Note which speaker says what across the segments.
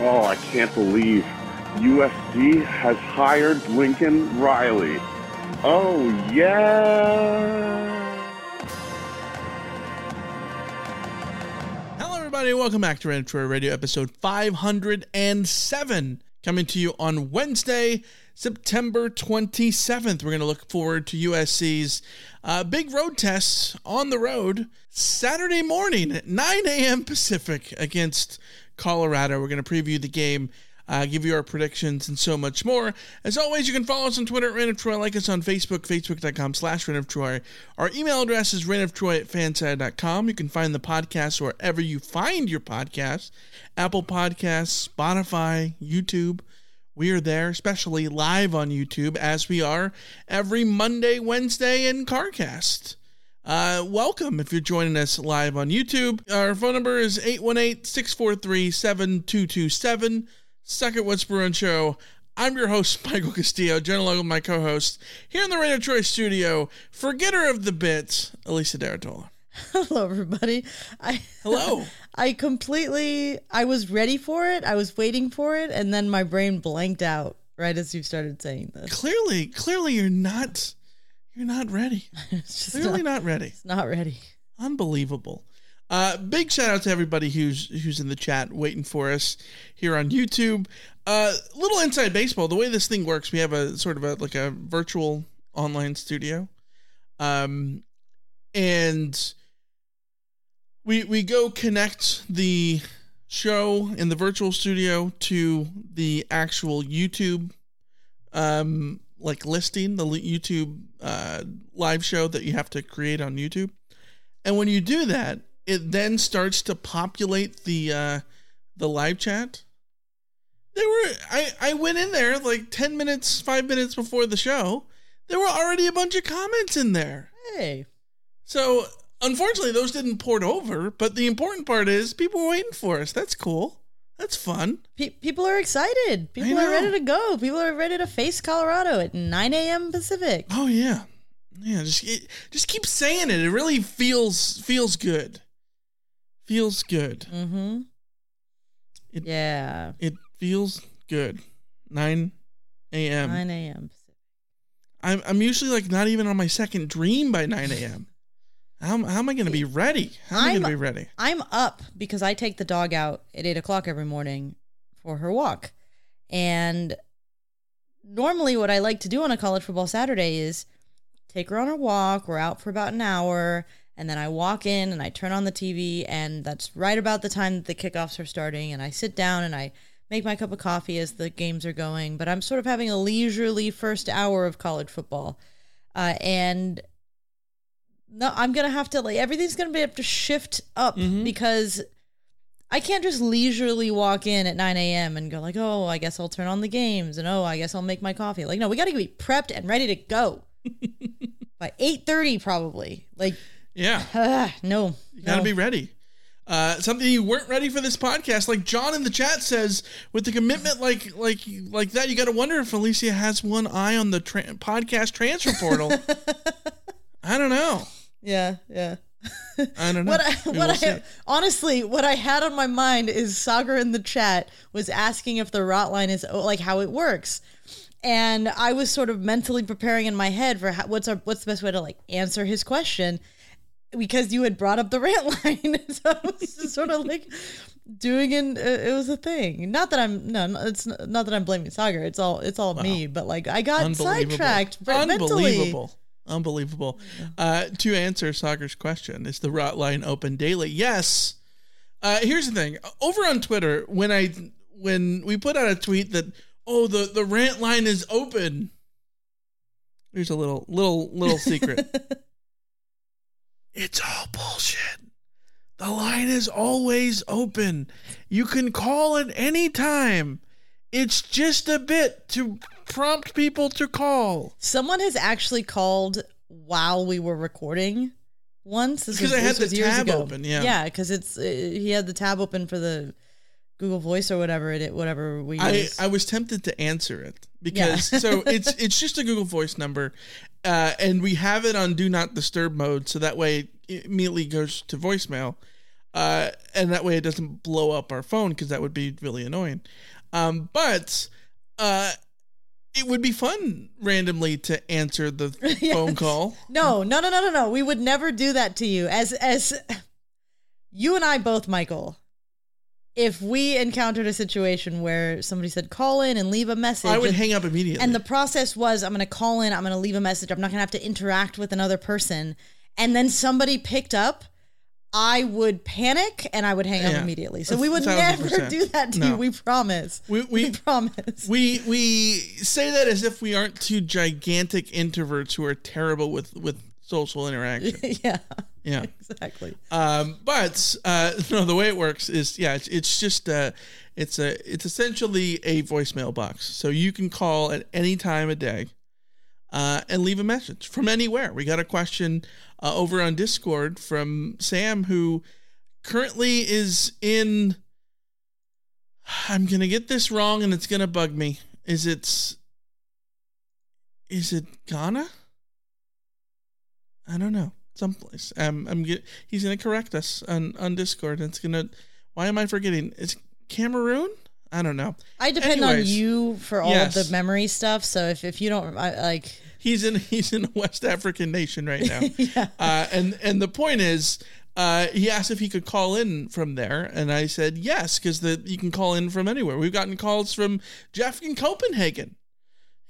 Speaker 1: Oh, I can't believe USC has hired Lincoln Riley. Oh, yeah.
Speaker 2: Hello, everybody. Welcome back to Troy Radio, episode 507, coming to you on Wednesday, September 27th. We're going to look forward to USC's uh, big road tests on the road Saturday morning at 9 a.m. Pacific against Colorado. We're going to preview the game uh, give you our predictions and so much more. As always, you can follow us on Twitter at Reign of Troy, like us on Facebook, facebook.com slash Reign of Troy. Our email address is reignoftroy at fansided.com. You can find the podcast wherever you find your podcasts Apple Podcasts, Spotify, YouTube. We are there, especially live on YouTube, as we are every Monday, Wednesday, and CarCast. Uh, welcome if you're joining us live on YouTube. Our phone number is 818 643 7227. Second Whisper and Show. I'm your host, Michael Castillo, general with my co-host here in the Radio Troy studio, forgetter of the bits, Alicia de Artola.
Speaker 3: Hello, everybody. I
Speaker 2: Hello.
Speaker 3: I completely. I was ready for it. I was waiting for it, and then my brain blanked out right as you started saying this.
Speaker 2: Clearly, clearly, you're not. You're not ready.
Speaker 3: It's just
Speaker 2: Clearly
Speaker 3: not,
Speaker 2: not ready.
Speaker 3: It's not ready.
Speaker 2: Unbelievable. Uh, big shout out to everybody who's who's in the chat waiting for us here on YouTube. Uh, little inside baseball. The way this thing works, we have a sort of a like a virtual online studio, um, and we we go connect the show in the virtual studio to the actual YouTube, um, like listing the YouTube uh, live show that you have to create on YouTube. And when you do that, it then starts to populate the uh, the live chat. There were I I went in there like ten minutes, five minutes before the show. There were already a bunch of comments in there.
Speaker 3: Hey,
Speaker 2: So unfortunately, those didn't port over. But the important part is people were waiting for us. That's cool. That's fun.
Speaker 3: pe- people are excited. People are ready to go. People are ready to face Colorado at 9 a.m. Pacific.
Speaker 2: Oh yeah, yeah. Just it, just keep saying it. It really feels feels good. Feels good.
Speaker 3: Mm-hmm.
Speaker 2: It-
Speaker 3: yeah,
Speaker 2: It feels good. Nine a.m.
Speaker 3: 9 a.m.
Speaker 2: I'm I'm usually like not even on my second dream by nine a.m. How, am- how am I going to be ready? How am I going to be ready?
Speaker 3: I'm up because I take the dog out at eight o'clock every morning for her walk. And normally, what I like to do on a college football Saturday is take her on her walk. We're out for about an hour. And then I walk in and I turn on the TV. And that's right about the time that the kickoffs are starting. And I sit down and I make my cup of coffee as the games are going. But I'm sort of having a leisurely first hour of college football. Uh, and no, I'm gonna have to like everything's gonna be have to shift up because I can't just leisurely walk in at 9 a.m. and go like, oh, I guess I'll turn on the games and oh, I guess I'll make my coffee. Like, no, we got to be prepped and ready to go by 8:30 probably. Like,
Speaker 2: Yeah,
Speaker 3: ah, no,
Speaker 2: you got to
Speaker 3: no.
Speaker 2: be ready. Uh, something you weren't ready for this podcast, like John in the chat says, with the commitment like like like that, you got to wonder if Alicia has one eye on the tra- podcast transfer portal. I don't know.
Speaker 3: Yeah, yeah.
Speaker 2: I don't know.
Speaker 3: What I,
Speaker 2: We
Speaker 3: what I honestly, what I had on my mind is Sagar in the chat was asking if the rot line is oh, like how it works, and I was sort of mentally preparing in my head for how, what's our what's the best way to like answer his question, because you had brought up the rant line, so I was just sort of like doing it. Uh, it was a thing. Not that I'm no, it's not, that I'm blaming Sagar. It's all it's all me. But like I got
Speaker 2: Unbelievable.
Speaker 3: sidetracked. but mentally.
Speaker 2: Unbelievable. Unbelievable. Uh, to answer Sagar's question, is the rot line open daily? Yes. Uh, here's the thing. Over on Twitter, when I when we put out a tweet that oh the the rant line is open. Here's a little little little secret. it's all bullshit. The line is always open. You can call at any time. It's just a bit to prompt people to call.
Speaker 3: Someone has actually called while we were recording once.
Speaker 2: Because I had the tab
Speaker 3: ago.
Speaker 2: open, yeah.
Speaker 3: yeah, because it's uh, he had the tab open for the Google Voice or whatever it whatever we
Speaker 2: I,
Speaker 3: use.
Speaker 2: I was tempted to answer it because
Speaker 3: Yeah.
Speaker 2: so it's it's just a Google Voice number, uh, and we have it on Do Not Disturb mode, so that way it immediately goes to voicemail, uh, and that way it doesn't blow up our phone because that would be really annoying. Um, but uh, it would be fun randomly to answer the phone call.
Speaker 3: no, no, no, no, no, no. We would never do that to you. As as you and I both, Michael. If we encountered a situation where somebody said call in and leave a message,
Speaker 2: I would
Speaker 3: and-
Speaker 2: hang up immediately.
Speaker 3: And the process was I'm going to call in, I'm going to leave a message, I'm not going to have to interact with another person. And then somebody picked up, I would panic and I would hang up
Speaker 2: Yeah,
Speaker 3: immediately. So we would never
Speaker 2: percent.
Speaker 3: do that to
Speaker 2: No.
Speaker 3: you. We promise.
Speaker 2: We, we,
Speaker 3: promise.
Speaker 2: We we say that as if we aren't two gigantic introverts who are terrible with with social interaction.
Speaker 3: yeah.
Speaker 2: Yeah.
Speaker 3: Exactly.
Speaker 2: Um, but uh, no, the way it works is yeah, it's, it's just uh, it's a it's essentially a voicemail box, so you can call at any time of day uh, and leave a message from anywhere. We got a question uh, over on Discord from Sam who currently is in. I'm gonna get this wrong, and it's gonna bug me. Is it? Is it Ghana? I don't know. Someplace. Um, I'm get, he's gonna correct us on on Discord. And it's gonna. Why am I forgetting? It's Cameroon. I don't know.
Speaker 3: I depend on you for all
Speaker 2: yes.
Speaker 3: of the memory stuff. So if, if you don't I, like,
Speaker 2: He's in he's in a West African nation right now. uh, and and the point is, uh, he asked if he could call in from there, and I said yes because the you can call in from anywhere. We've gotten calls from Jeff in Copenhagen.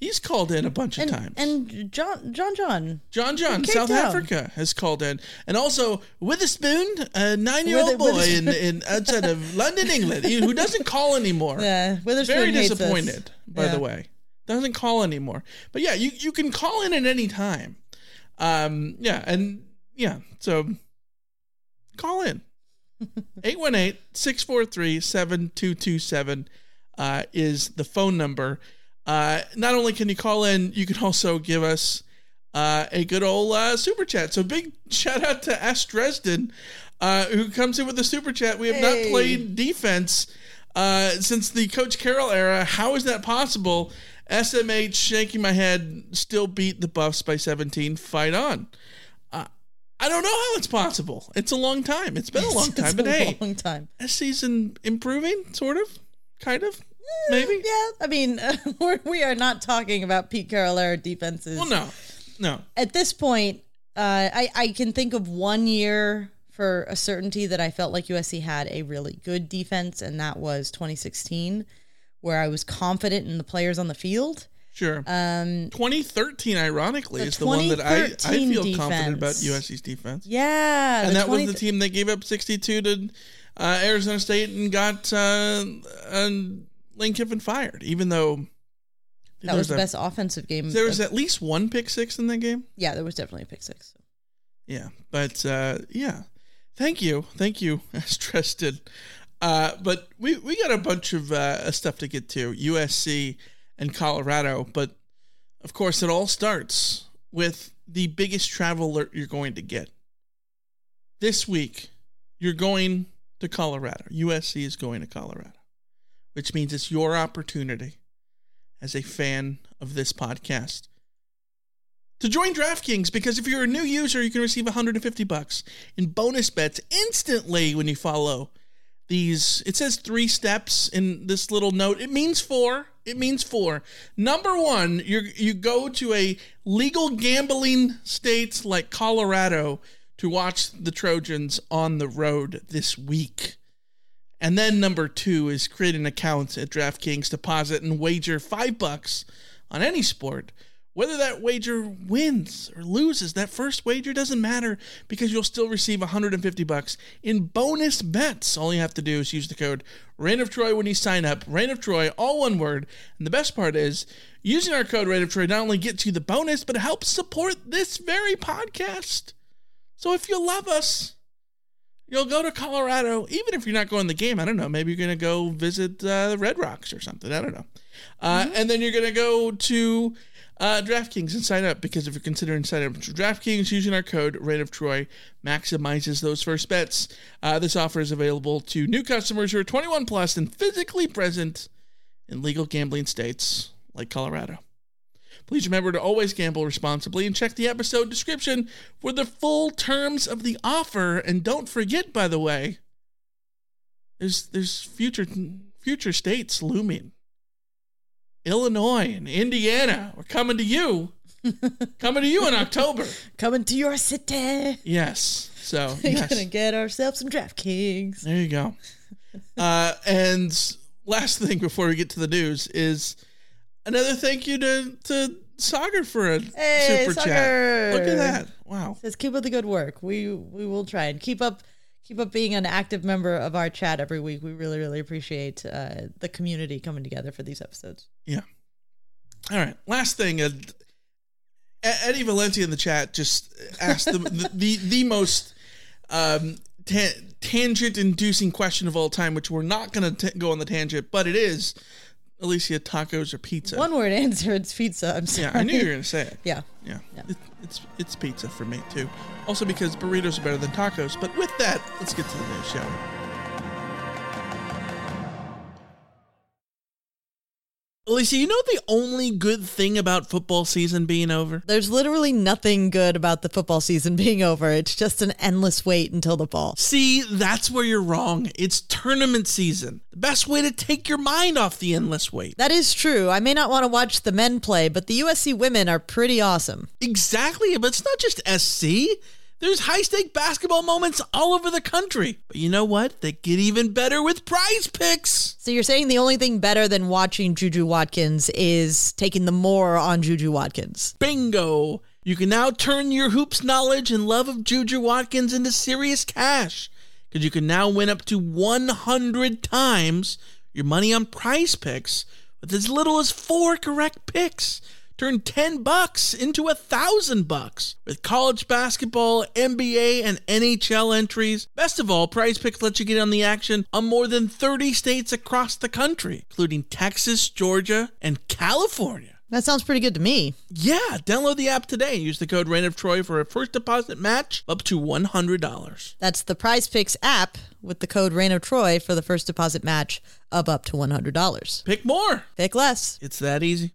Speaker 2: He's called in a bunch of
Speaker 3: and,
Speaker 2: times.
Speaker 3: and John, John, John,
Speaker 2: John John, South
Speaker 3: Town.
Speaker 2: Africa, has called in, and also Witherspoon, a nine-year-old boy in, in outside of London, England, who doesn't call anymore.
Speaker 3: Yeah, Witherspoon
Speaker 2: Very disappointed, by
Speaker 3: Yeah.
Speaker 2: the way. Doesn't call anymore. But yeah, you you can call in at any time. Um, yeah, and yeah, so call in. 818-643-7227 uh, is the phone number. Uh, not only can you call in, you can also give us uh, a good old uh, super chat. So big shout out to S Dresden, uh, who comes in with a super chat. We have not played defense uh, since the Coach Carroll era. How is that possible? SMH shaking my head, still beat the Buffs by 17. Fight on. Uh, I don't know how it's possible. It's a long time. It's been a long time, but
Speaker 3: a
Speaker 2: hey,
Speaker 3: long time.
Speaker 2: a season improving, sort of, kind of, maybe.
Speaker 3: Yeah, I mean, we're, we are not talking about Pete Carroll defenses.
Speaker 2: Well, no, no.
Speaker 3: At this point, uh, I I can think of one year for a certainty that I felt like USC had a really good defense, and that was 2016, where I was confident in the players on the field.
Speaker 2: Sure.
Speaker 3: Um,
Speaker 2: 2013, ironically, is the one that I, I
Speaker 3: 2013
Speaker 2: feel confident about. USC's defense.
Speaker 3: yeah,
Speaker 2: and that was the team that gave up 62 to uh, Arizona State and got uh, uh, Lane Kiffin fired, even though
Speaker 3: That was the
Speaker 2: a-
Speaker 3: best offensive game.
Speaker 2: There was
Speaker 3: of-
Speaker 2: at least one pick six in that game.
Speaker 3: yeah, there was definitely a pick six.
Speaker 2: Yeah, but uh, yeah, thank you, thank you, as Tristan. Uh, but we we got a bunch of uh, stuff to get to USC and Colorado, but of course it all starts with the biggest travel alert you're going to get this week. You're going to Colorado. USC is going to Colorado, which means it's your opportunity as a fan of this podcast to join DraftKings because if you're a new user, you can receive 150 bucks in bonus bets instantly when you follow these. It says three steps in this little note. It means four. It means four. Number one, you you go to a legal gambling state like Colorado to watch the Trojans on the road this week. And then number two is create an account at DraftKings, deposit and wager five bucks on any sport. Whether that wager wins or loses, that first wager doesn't matter because you'll still receive 150 bucks in bonus bets. All you have to do is use the code Reign of Troy when you sign up. Reign of Troy, all one word. And the best part is using our code Reign of Troy not only gets you the bonus, but it helps support this very podcast. So if you love us, you'll go to Colorado, even if you're not going to the game. I don't know. Maybe you're going to go visit uh, the Red Rocks or something. I don't know. Uh, mm-hmm. And then you're going to go to uh, DraftKings and sign up because if you're considering signing up to DraftKings using our code Reign of Troy maximizes those first bets. Uh, this offer is available to new customers who are 21 plus and physically present in legal gambling states like Colorado. Please remember to always gamble responsibly and check the episode description for the full terms of the offer. And don't forget, by the way, there's there's future future states looming. Illinois and Indiana. We're coming to you. coming to you in October.
Speaker 3: Coming to your city.
Speaker 2: Yes. So
Speaker 3: We're
Speaker 2: yes.
Speaker 3: gonna get ourselves some DraftKings.
Speaker 2: There you go. Uh, and last thing before we get to the news is another thank you to to Sagar for a
Speaker 3: Hey,
Speaker 2: super
Speaker 3: Sagar.
Speaker 2: chat. Look at that! Wow.
Speaker 3: Says keep up the good work. We we will try and keep up keep up being an active member of our chat every week. We really really appreciate uh, the community coming together for these episodes.
Speaker 2: Yeah. All right. Last thing. Uh, Eddie Valenti in the chat just asked the the, the, the most um, ta- tangent-inducing question of all time, which we're not going to go on the tangent, but it is Alicia tacos or pizza.
Speaker 3: One word answer. It's pizza. I'm sorry.
Speaker 2: Yeah, I knew you were going to say it.
Speaker 3: Yeah.
Speaker 2: Yeah, It, it's it's pizza for me too. Also because burritos are better than tacos. But with that, let's get to the news, we? Alicia, you know the only good thing about football season being over?
Speaker 3: There's literally nothing good about the football season being over. It's just an endless wait until the fall.
Speaker 2: See, that's where you're wrong. It's tournament season. The best way to take your mind off the endless wait.
Speaker 3: That is true. I may not want to watch the men play, but the USC women are pretty awesome.
Speaker 2: Exactly, but it's not just SC. There's high stake basketball moments all over the country. But you know what? They get even better with prize picks.
Speaker 3: So you're saying the only thing better than watching Juju Watkins is taking the more on Juju Watkins.
Speaker 2: Bingo! You can now turn your hoops knowledge and love of Juju Watkins into serious cash. Because you can now win up to 100 times your money on prize picks with as little as four correct picks. Turn 10 bucks into a thousand bucks with college basketball, NBA, and NHL entries. Best of all, Prize Picks lets you get on the action on more than 30 states across the country, including Texas, Georgia, and California.
Speaker 3: That sounds pretty good to me.
Speaker 2: Yeah, download the app today. and Use the code Reign of Troy for a first deposit match up to $100.
Speaker 3: That's the Prize Picks app with the code Reign of Troy for the first deposit match of up to $100.
Speaker 2: Pick more.
Speaker 3: Pick less.
Speaker 2: It's that easy.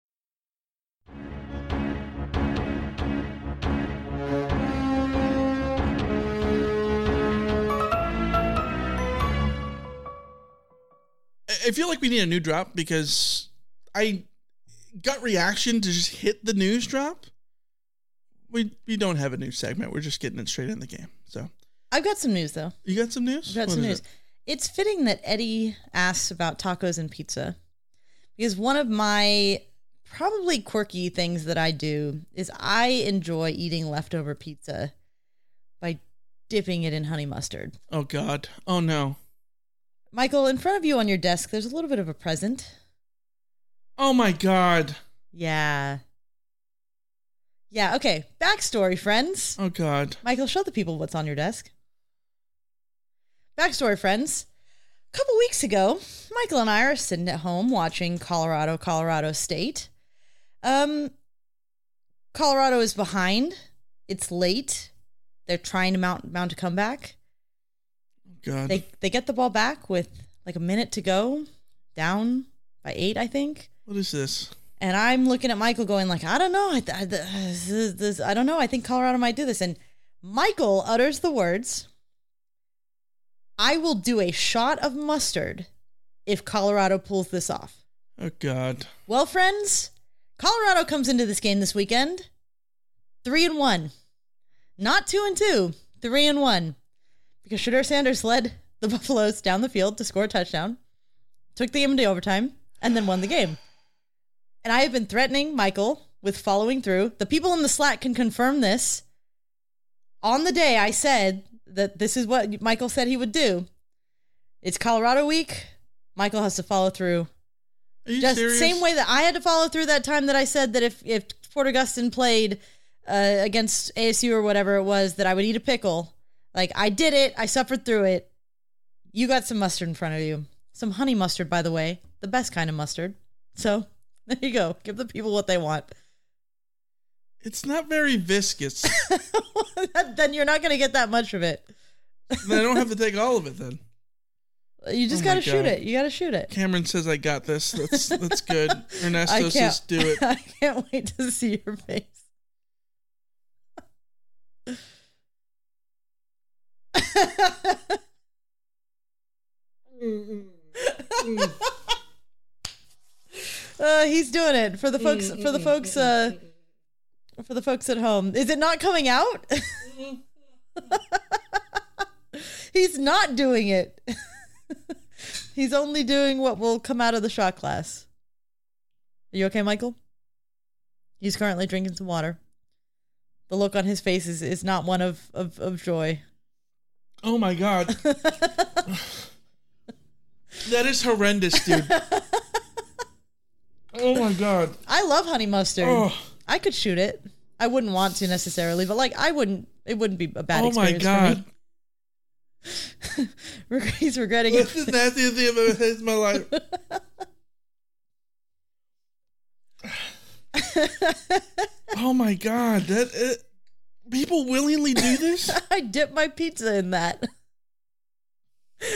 Speaker 2: I- feel like we need a new drop because I gut reaction to just hit the news drop. We we don't have a new segment. We're just getting it straight in the game. So
Speaker 3: I've got some news though.
Speaker 2: you got some news?
Speaker 3: I've got
Speaker 2: What
Speaker 3: some news.
Speaker 2: it?
Speaker 3: It's fitting that Eddie asks about tacos and pizza because one of my probably quirky things that I do is I enjoy eating leftover pizza by dipping it in honey mustard.
Speaker 2: Oh God. Oh no.
Speaker 3: Michael, in front of you on your desk, there's a little bit of a present.
Speaker 2: Oh my God.
Speaker 3: Yeah. Yeah, okay. Backstory, friends.
Speaker 2: Oh God.
Speaker 3: Michael, show the people what's on your desk. Backstory, friends. A couple weeks ago, Michael and I are sitting at home watching Colorado, Colorado State. Um, Colorado is behind. It's late. They're trying to mount mount a comeback.
Speaker 2: God.
Speaker 3: They they get the ball back with like a minute to go, down by eight, I think.
Speaker 2: what is this?
Speaker 3: And I'm looking at Michael, going like, I don't know, I, I, this, this, I don't know. I think Colorado might do this. And Michael utters the words, "I will do a shot of mustard if Colorado pulls this off."
Speaker 2: Oh God.
Speaker 3: Well, friends, Colorado comes into this game this weekend three and one, not two and two, three and one, because Shedeur Sanders led the Buffaloes down the field to score a touchdown, took the game into overtime, and then won the game. And I have been threatening Michael with following through. The people in the Slack can confirm this. On the day I said that this is what Michael said he would do. It's Colorado week. Michael has to follow through
Speaker 2: Are you
Speaker 3: just
Speaker 2: serious?
Speaker 3: same way that I had to follow through that time that I said that if if Fort Augustine played uh, against ASU or whatever it was, that I would eat a pickle. Like I did it, I suffered through it. You got some mustard in front of you, some honey mustard, by the way, the best kind of mustard. So there you go. Give the people what they want.
Speaker 2: It's not very viscous.
Speaker 3: then you're not going to get that much of it.
Speaker 2: then I don't have to take all of it. Then
Speaker 3: You just
Speaker 2: Oh
Speaker 3: got to shoot it. You got to shoot it.
Speaker 2: Cameron says I got this. That's that's good. Ernesto says do it.
Speaker 3: I can't wait to see your face. Uh, he's doing it for the folks. For the folks. Uh, for the folks at home. Is it not coming out? he's not doing it. he's only doing what will come out of the shot glass. Are you okay, Michael? He's currently drinking some water. The look on his face is, is not one of, of, of joy.
Speaker 2: Oh my god. that is horrendous, dude. oh my god.
Speaker 3: I love honey mustard.
Speaker 2: Oh.
Speaker 3: I could shoot it. I wouldn't want to necessarily, but like I wouldn't. It wouldn't be a bad
Speaker 2: Oh my
Speaker 3: experience
Speaker 2: god.
Speaker 3: for me. He's regretting it.
Speaker 2: This
Speaker 3: it.
Speaker 2: is the nastiest thing I've ever had in my life. oh my god. That uh, people willingly do this?
Speaker 3: I dip my pizza in that.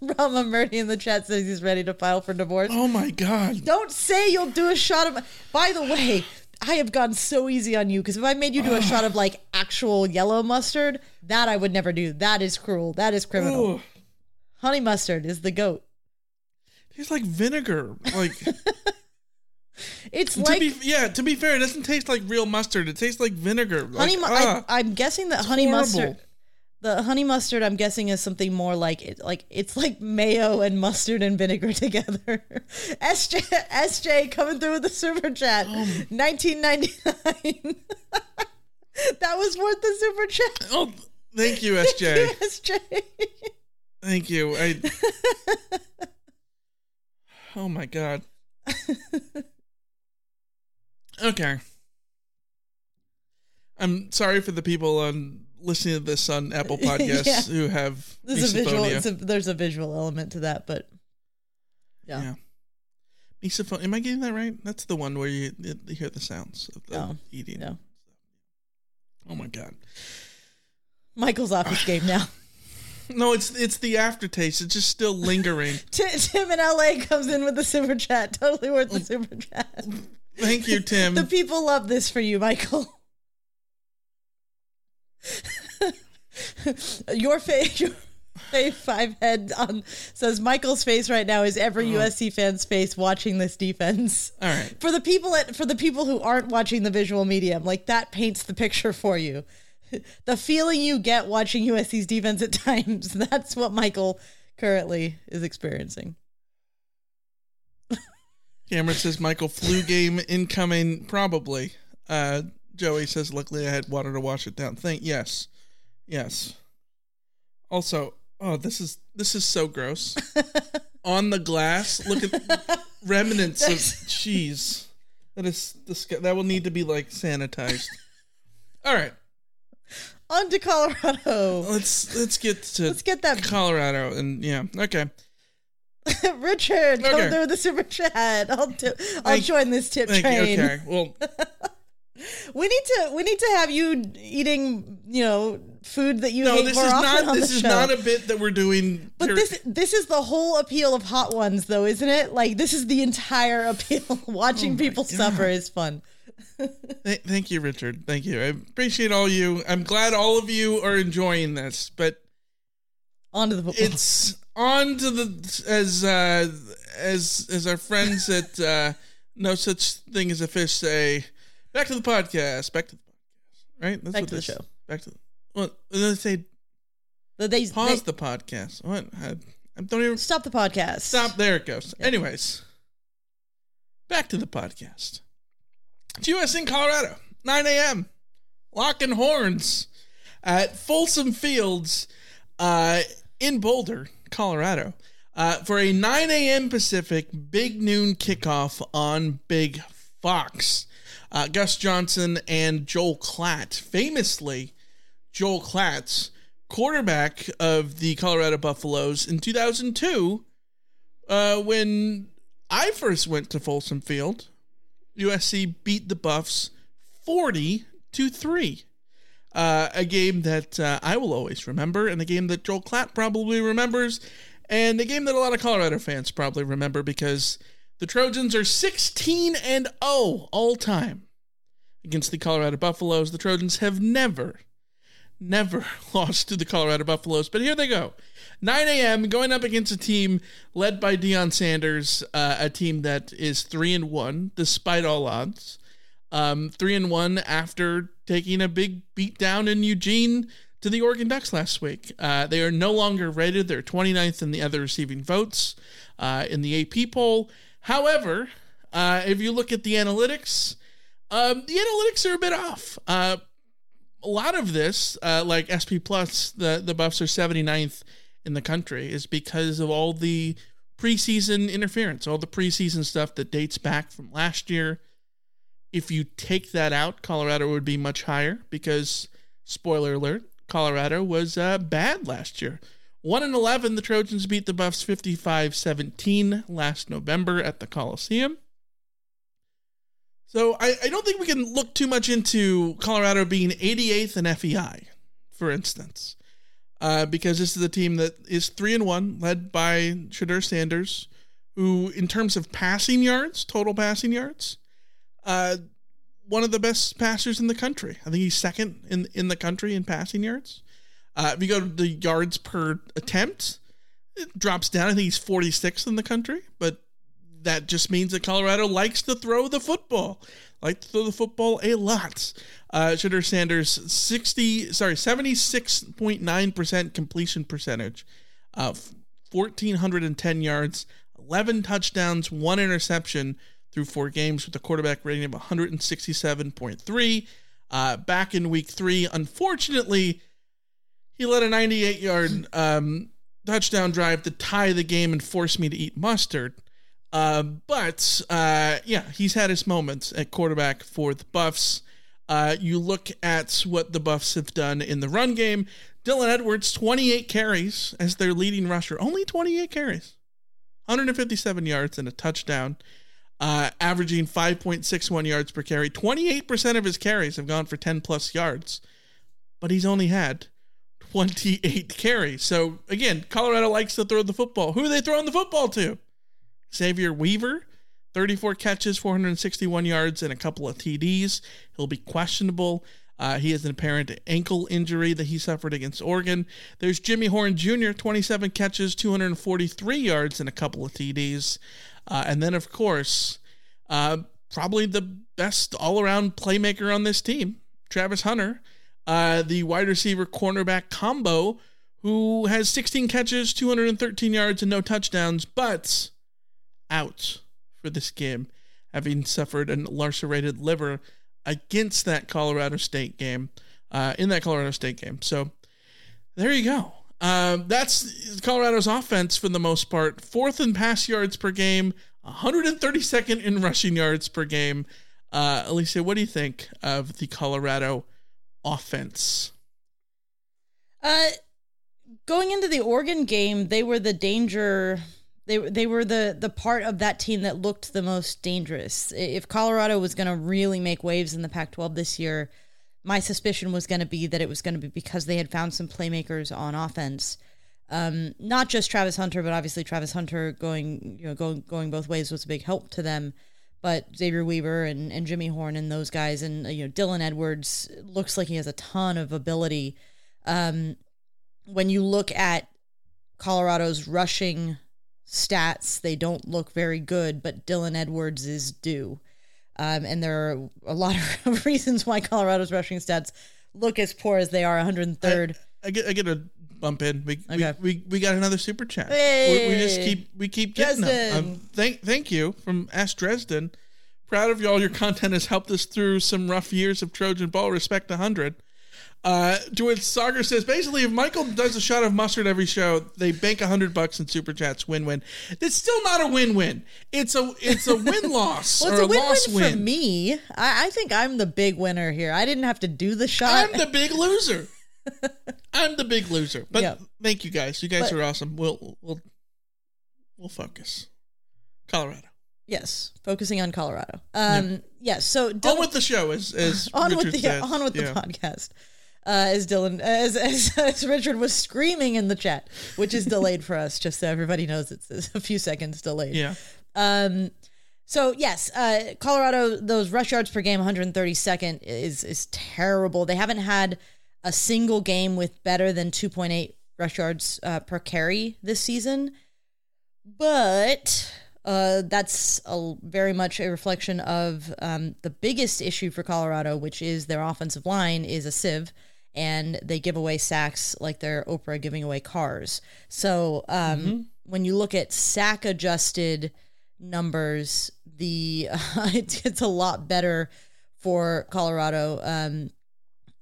Speaker 3: Rama Murdy in the chat says he's ready to file for divorce.
Speaker 2: Oh my god.
Speaker 3: Don't say you'll do a shot of. By the way, I have gone so easy on you because if I made you do a shot of like actual yellow mustard, that I would never do. That is cruel. That is criminal.
Speaker 2: Ugh.
Speaker 3: Honey mustard is the goat.
Speaker 2: Tastes like vinegar. Like
Speaker 3: It's
Speaker 2: to
Speaker 3: like
Speaker 2: be yeah, to be fair, it doesn't taste like real mustard. It tastes like vinegar. Like,
Speaker 3: honey. Mu-
Speaker 2: ah.
Speaker 3: I, I'm guessing that honey
Speaker 2: horrible.
Speaker 3: mustard. The honey mustard, I'm guessing, is something more like it. Like it's like mayo and mustard and vinegar together. SJ SJ coming through with the super chat. 1999. that was worth the super chat.
Speaker 2: Oh, thank you, SJ.
Speaker 3: SJ.
Speaker 2: Thank you. I. Oh my god. Okay. I'm sorry for the people on listening to this on Apple Podcasts
Speaker 3: Yeah.
Speaker 2: who have
Speaker 3: There's a visual. It's a, there's a visual element to that, but yeah.
Speaker 2: Yeah. Misophonia. Am I getting that right? That's the one where you, you hear the sounds of the
Speaker 3: No,
Speaker 2: eating.
Speaker 3: no.
Speaker 2: Oh my god.
Speaker 3: Michael's off his game now.
Speaker 2: No, it's it's the aftertaste. It's just still lingering.
Speaker 3: Tim, Tim in LA comes in with the super chat. Totally worth the mm. super chat.
Speaker 2: Thank you, Tim.
Speaker 3: The people love this for you, Michael. your face, your face five head on says Michael's face right now is every uh-huh. USC fan's face watching this defense.
Speaker 2: All right.
Speaker 3: For the people at for the people who aren't watching the visual medium, like that paints the picture for you. The feeling you get watching USC's defense at times, that's what Michael currently is experiencing.
Speaker 2: Cameron says Michael flu game incoming probably. Uh, Joey says luckily I had water to wash it down. Thank yes, yes. Also, oh this is this is so gross. On the glass, look at remnants of cheese. That is that will need to be like sanitized. All right,
Speaker 3: On to Colorado.
Speaker 2: let's let's get to
Speaker 3: Let's get that
Speaker 2: Colorado and yeah okay.
Speaker 3: Richard, come through the super chat. I'll do, I'll join this tip train.
Speaker 2: you. Okay, well,
Speaker 3: We need to we need to have you eating, you know, food that you
Speaker 2: no,
Speaker 3: hate
Speaker 2: this
Speaker 3: more
Speaker 2: is
Speaker 3: often
Speaker 2: not.
Speaker 3: on
Speaker 2: This
Speaker 3: the
Speaker 2: is
Speaker 3: show.
Speaker 2: not a bit that we're doing.
Speaker 3: but
Speaker 2: here-
Speaker 3: this this is the whole appeal of hot ones though, isn't it? Like this is the entire appeal. Watching
Speaker 2: Oh
Speaker 3: people suffer is fun.
Speaker 2: Th- thank you, Richard. Thank you. I appreciate all you. I'm glad all of you are enjoying this, but
Speaker 3: On to the football.
Speaker 2: it's on to the as uh, as as our friends at uh, No Such Thing as a Fish say. Back to the podcast. Back to the podcast. Right. That's
Speaker 3: Back
Speaker 2: what
Speaker 3: to the show.
Speaker 2: Back to the. Well, they say
Speaker 3: The- they,
Speaker 2: pause
Speaker 3: they-
Speaker 2: the podcast. What? I, I don't even
Speaker 3: stop the podcast.
Speaker 2: Stop. There it goes. Anyways, back to the podcast. It's US in Colorado, 9 a.m. Locking horns at Folsom Fields uh, in Boulder, Colorado, uh, for a 9 a.m. Pacific big noon kickoff on Big Fox. Uh, Gus Johnson and Joel Klatt, famously, Joel Klatt, quarterback of the Colorado Buffaloes in 2002, uh, when I first went to Folsom Field, USC beat the Buffs 40 to 3. Uh, a game that uh, I will always remember, and a game that Joel Klatt probably remembers, and a game that a lot of Colorado fans probably remember because the Trojans are 16 and 0 all time against the Colorado Buffaloes. The Trojans have never, never lost to the Colorado Buffaloes, but here they go. 9 a.m. going up against a team led by Deion Sanders, uh, a team that is three and one despite all odds. Um, three and one after taking a big beat down in Eugene to the Oregon Ducks last week. Uh, they are no longer rated. They're 29th in the other receiving votes uh, in the AP poll. However, uh, if you look at the analytics, um, the analytics are a bit off. Uh, a lot of this, uh, like SP Plus, the the Buffs are 79th in the country, is because of all the preseason interference, all the preseason stuff that dates back from last year. If you take that out, Colorado would be much higher because, spoiler alert, Colorado was uh, bad last year. 1 and 11, the Trojans beat the Buffs 55 17 last November at the Coliseum. So I, I don't think we can look too much into Colorado being 88th in FEI, for instance, uh, because this is a team that is three and one, led by Shedeur Sanders, who, in terms of passing yards, total passing yards, uh, one of the best passers in the country. I think he's second in in the country in passing yards. Uh, if you go to the yards per attempt, it drops down. I think he's 46th in the country, but that just means that Colorado likes to throw the football, like to throw the football a lot. Uh, Shedeur Sanders, 60, sorry, 76.9% completion percentage, uh, 1,410 yards, 11 touchdowns, one interception through four games with a quarterback rating of 167.3. Uh, back in week three, unfortunately, he led a 98 yard um, touchdown drive to tie the game and force me to eat mustard. Uh, but uh, yeah, he's had his moments at quarterback for the Buffs. Uh, you look at what the Buffs have done in the run game. Dylan Edwards, 28 carries as their leading rusher. Only 28 carries, 157 yards and a touchdown, uh, averaging 5.61 yards per carry. 28% of his carries have gone for 10 plus yards, but he's only had 28 carries. So again, Colorado likes to throw the football. Who are they throwing the football to? Xavier Weaver, 34 catches, 461 yards, and a couple of TDs. He'll be questionable. Uh, he has an apparent ankle injury that he suffered against Oregon. There's Jimmy Horn Jr., 27 catches, 243 yards, and a couple of TDs. Uh, and then, of course, uh, probably the best all around playmaker on this team, Travis Hunter, uh, the wide receiver cornerback combo, who has 16 catches, 213 yards, and no touchdowns, but out for this game, having suffered a lacerated liver against that Colorado State game, uh, in that Colorado State game. So there you go. Um, that's Colorado's offense for the most part. Fourth in pass yards per game, 132nd in rushing yards per game. Uh, Alicia, what do you think of the Colorado offense?
Speaker 3: Uh, going into the Oregon game, they were the danger they they were the the part of that team that looked the most dangerous. If Colorado was going to really make waves in the Pac-12 this year, my suspicion was going to be that it was going to be because they had found some playmakers on offense. Um, not just Travis Hunter, but obviously Travis Hunter going you know going going both ways was a big help to them. But Xavier Weaver and, and Jimmy Horn and those guys and you know Dylan Edwards looks like he has a ton of ability. Um, when you look at Colorado's rushing stats, they don't look very good, but Dylan Edwards is due. Um, and there are a lot of reasons why Colorado's rushing stats look as poor as they are 103rd.
Speaker 2: I, I get I get a bump in. We
Speaker 3: Okay.
Speaker 2: we, we, we got another super chat.
Speaker 3: Hey!
Speaker 2: we, we just keep we keep getting them. Um, thank thank you from Ask Dresden. Proud of y'all. Your content has helped us through some rough years of Trojan Ball. Respect 100. Uh, to which Sagar says, basically, if Michael does a shot of mustard every show, they bank a hundred bucks in super chats. Win win. It's still not a win win. It's a it's a win loss
Speaker 3: Well,
Speaker 2: or
Speaker 3: it's
Speaker 2: a, loss
Speaker 3: for
Speaker 2: win.
Speaker 3: me. I, I think I'm the big winner here. I didn't have to do the shot.
Speaker 2: I'm the big loser. I'm the big loser. But
Speaker 3: Yeah.
Speaker 2: thank you guys. You guys
Speaker 3: But-
Speaker 2: are awesome. We'll we'll we'll focus. Colorado.
Speaker 3: yes, focusing on Colorado. Um, yes. So
Speaker 2: On with the show, is as
Speaker 3: on
Speaker 2: Richard
Speaker 3: with the
Speaker 2: said.
Speaker 3: on with
Speaker 2: Yeah.
Speaker 3: the podcast. Uh, as Dylan, as, as as Richard was screaming in the chat, which is delayed for us, just so everybody knows it's, it's a few seconds delayed.
Speaker 2: Yeah.
Speaker 3: Um, so yes, uh, Colorado those rush yards per game, 132nd is is terrible. They haven't had a single game with better than 2.8 rush yards uh, per carry this season, but uh, that's a, very much a reflection of um, the biggest issue for Colorado, which is their offensive line is a sieve. And they give away sacks like they're Oprah giving away cars. So um, when you look at sack adjusted numbers, the it's, it's a lot better for Colorado um,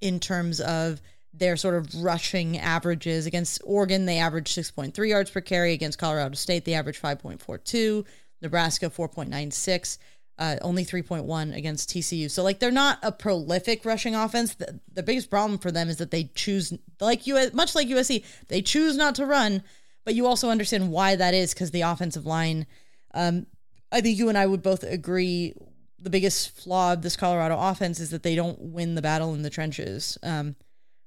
Speaker 3: in terms of their sort of rushing averages. Against Oregon, they averaged 6.3 yards per carry. Against Colorado State, they averaged 5.42. Nebraska, 4.96. Uh, only 3.1 against TCU. So, like, they're not a prolific rushing offense. The, the biggest problem for them is that they choose, like US, much like USC, they choose not to run. But you also understand why that is because the offensive line. Um, I think you and I would both agree the biggest flaw of this Colorado offense is that they don't win the battle in the trenches. Um,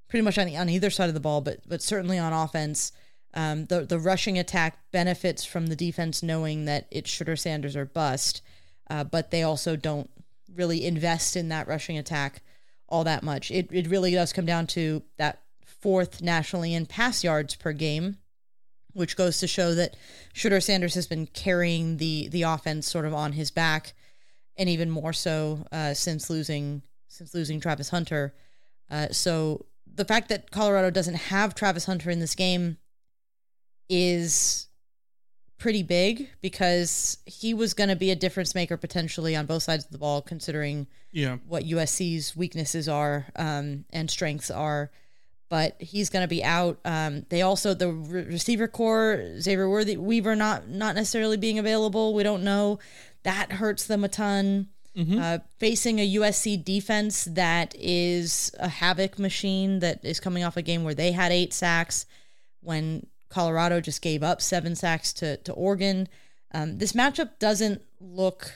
Speaker 3: pretty much on, on either side of the ball, but but certainly on offense, um, the the rushing attack benefits from the defense knowing that it's Shedeur Sanders or bust, uh, but they also don't really invest in that rushing attack all that much. It it really does come down to that fourth nationally in pass yards per game, which goes to show that Shedeur Sanders has been carrying the the offense sort of on his back, and even more so uh, since losing since losing Travis Hunter. Uh, so the fact that Colorado doesn't have Travis Hunter in this game is pretty big because he was going to be a difference maker potentially on both sides of the ball, considering
Speaker 2: Yeah.
Speaker 3: what USC's weaknesses are um, and strengths are. But he's going to be out. Um, they also the re- receiver corps Xavier Worthy Weaver not not necessarily being available. We don't know. That hurts them a ton. Uh, facing a USC defense that is a havoc machine that is coming off a game where they had eight sacks when Colorado just gave up seven sacks to, to Oregon. Um, this matchup doesn't look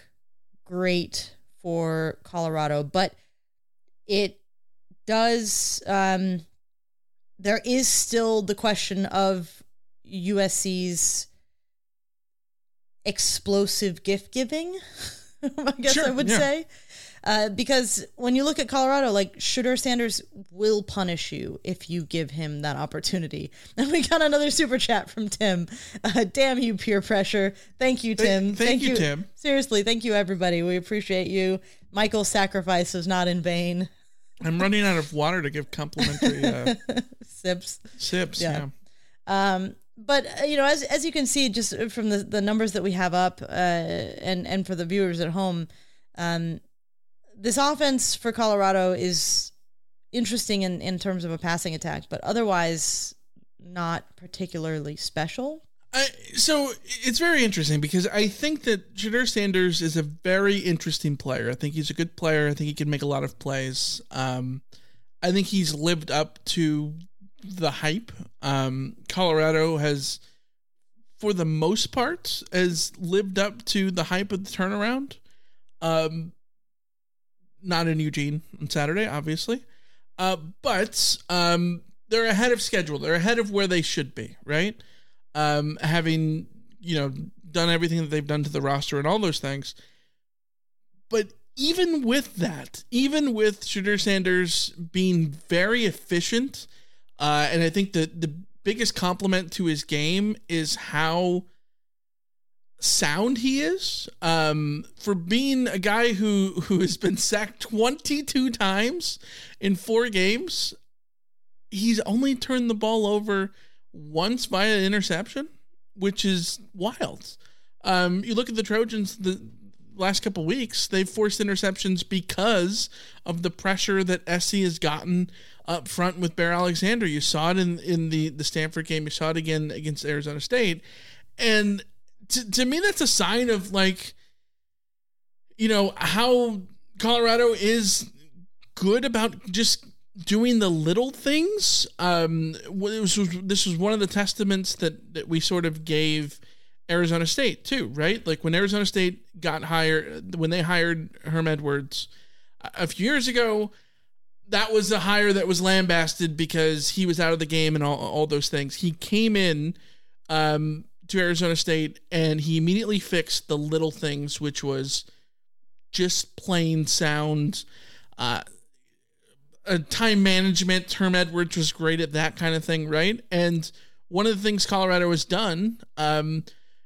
Speaker 3: great for Colorado, but it does. Um, there is still the question of USC's explosive gift giving. I guess I would
Speaker 2: yeah.
Speaker 3: say. Uh, because when you look at Colorado, like Shedeur Sanders will punish you if you give him that opportunity. And we got another super chat from Tim. Uh, damn you, peer pressure. Thank you, Tim.
Speaker 2: thank you, Tim.
Speaker 3: Seriously, thank you, everybody. We appreciate you. Michael's sacrifice was not in vain.
Speaker 2: I'm running out of water to give complimentary uh,
Speaker 3: Sips.
Speaker 2: sips.
Speaker 3: Yeah.
Speaker 2: Yeah.
Speaker 3: Um, but uh, you know, as as you can see, just from the, the numbers that we have up, uh, and and for the viewers at home, um, this offense for Colorado is interesting in in terms of a passing attack, but otherwise not particularly special.
Speaker 2: I, so it's very interesting because I think that Shedeur Sanders is a very interesting player. I think he's a good player. I think he can make a lot of plays. Um, I think he's lived up to the hype. Um, Colorado has for the most part, has lived up to the hype of the turnaround. Um, not in Eugene on Saturday, obviously, uh, but um, they're ahead of schedule. They're ahead of where they should be, right? Um, having you know done everything that they've done to the roster and all those things. But even with that, even with Shedeur Sanders being very efficient, uh, and I think the the biggest compliment to his game is how sound he is. Um, for being a guy who who has been sacked 22 times in four games, he's only turned the ball over once via interception, which is wild. Um, you look at the Trojans the last couple weeks, they've forced interceptions because of the pressure that SC has gotten up front with Bear Alexander. You saw it in in the the Stanford game. You saw it again against Arizona State, and to to me, that's a sign of like, you know, how Colorado is good about just doing the little things. Um, was, this was one of the testaments that that we sort of gave Arizona State too, right? Like when Arizona State got hired, when they hired Herm Edwards a few years ago, that was a hire that was lambasted because he was out of the game and all, all those things. He came in um, to Arizona State and he immediately fixed the little things, which was just plain sound. Uh, time management. Herm Edwards was great at that kind of thing, right? And one of the things Colorado has done, um,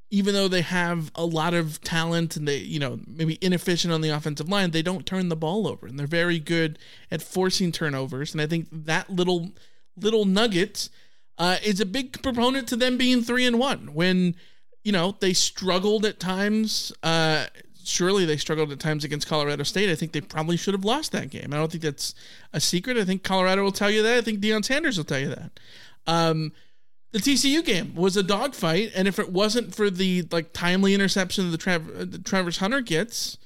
Speaker 2: even though they have a lot of talent and they, you know, maybe inefficient on the offensive line, they don't turn the ball over and they're very good at forcing turnovers. And I think that little little nugget uh, is a big proponent to them being three and one when you know they struggled at times. Uh, surely they struggled at times against Colorado State. I think they probably should have lost that game. I don't think that's a secret. I think Colorado will tell you that. I think Deion Sanders will tell you that. Um, the TCU game was a dogfight, and if it wasn't for the like timely interception that Trav- the Travis Hunter gets,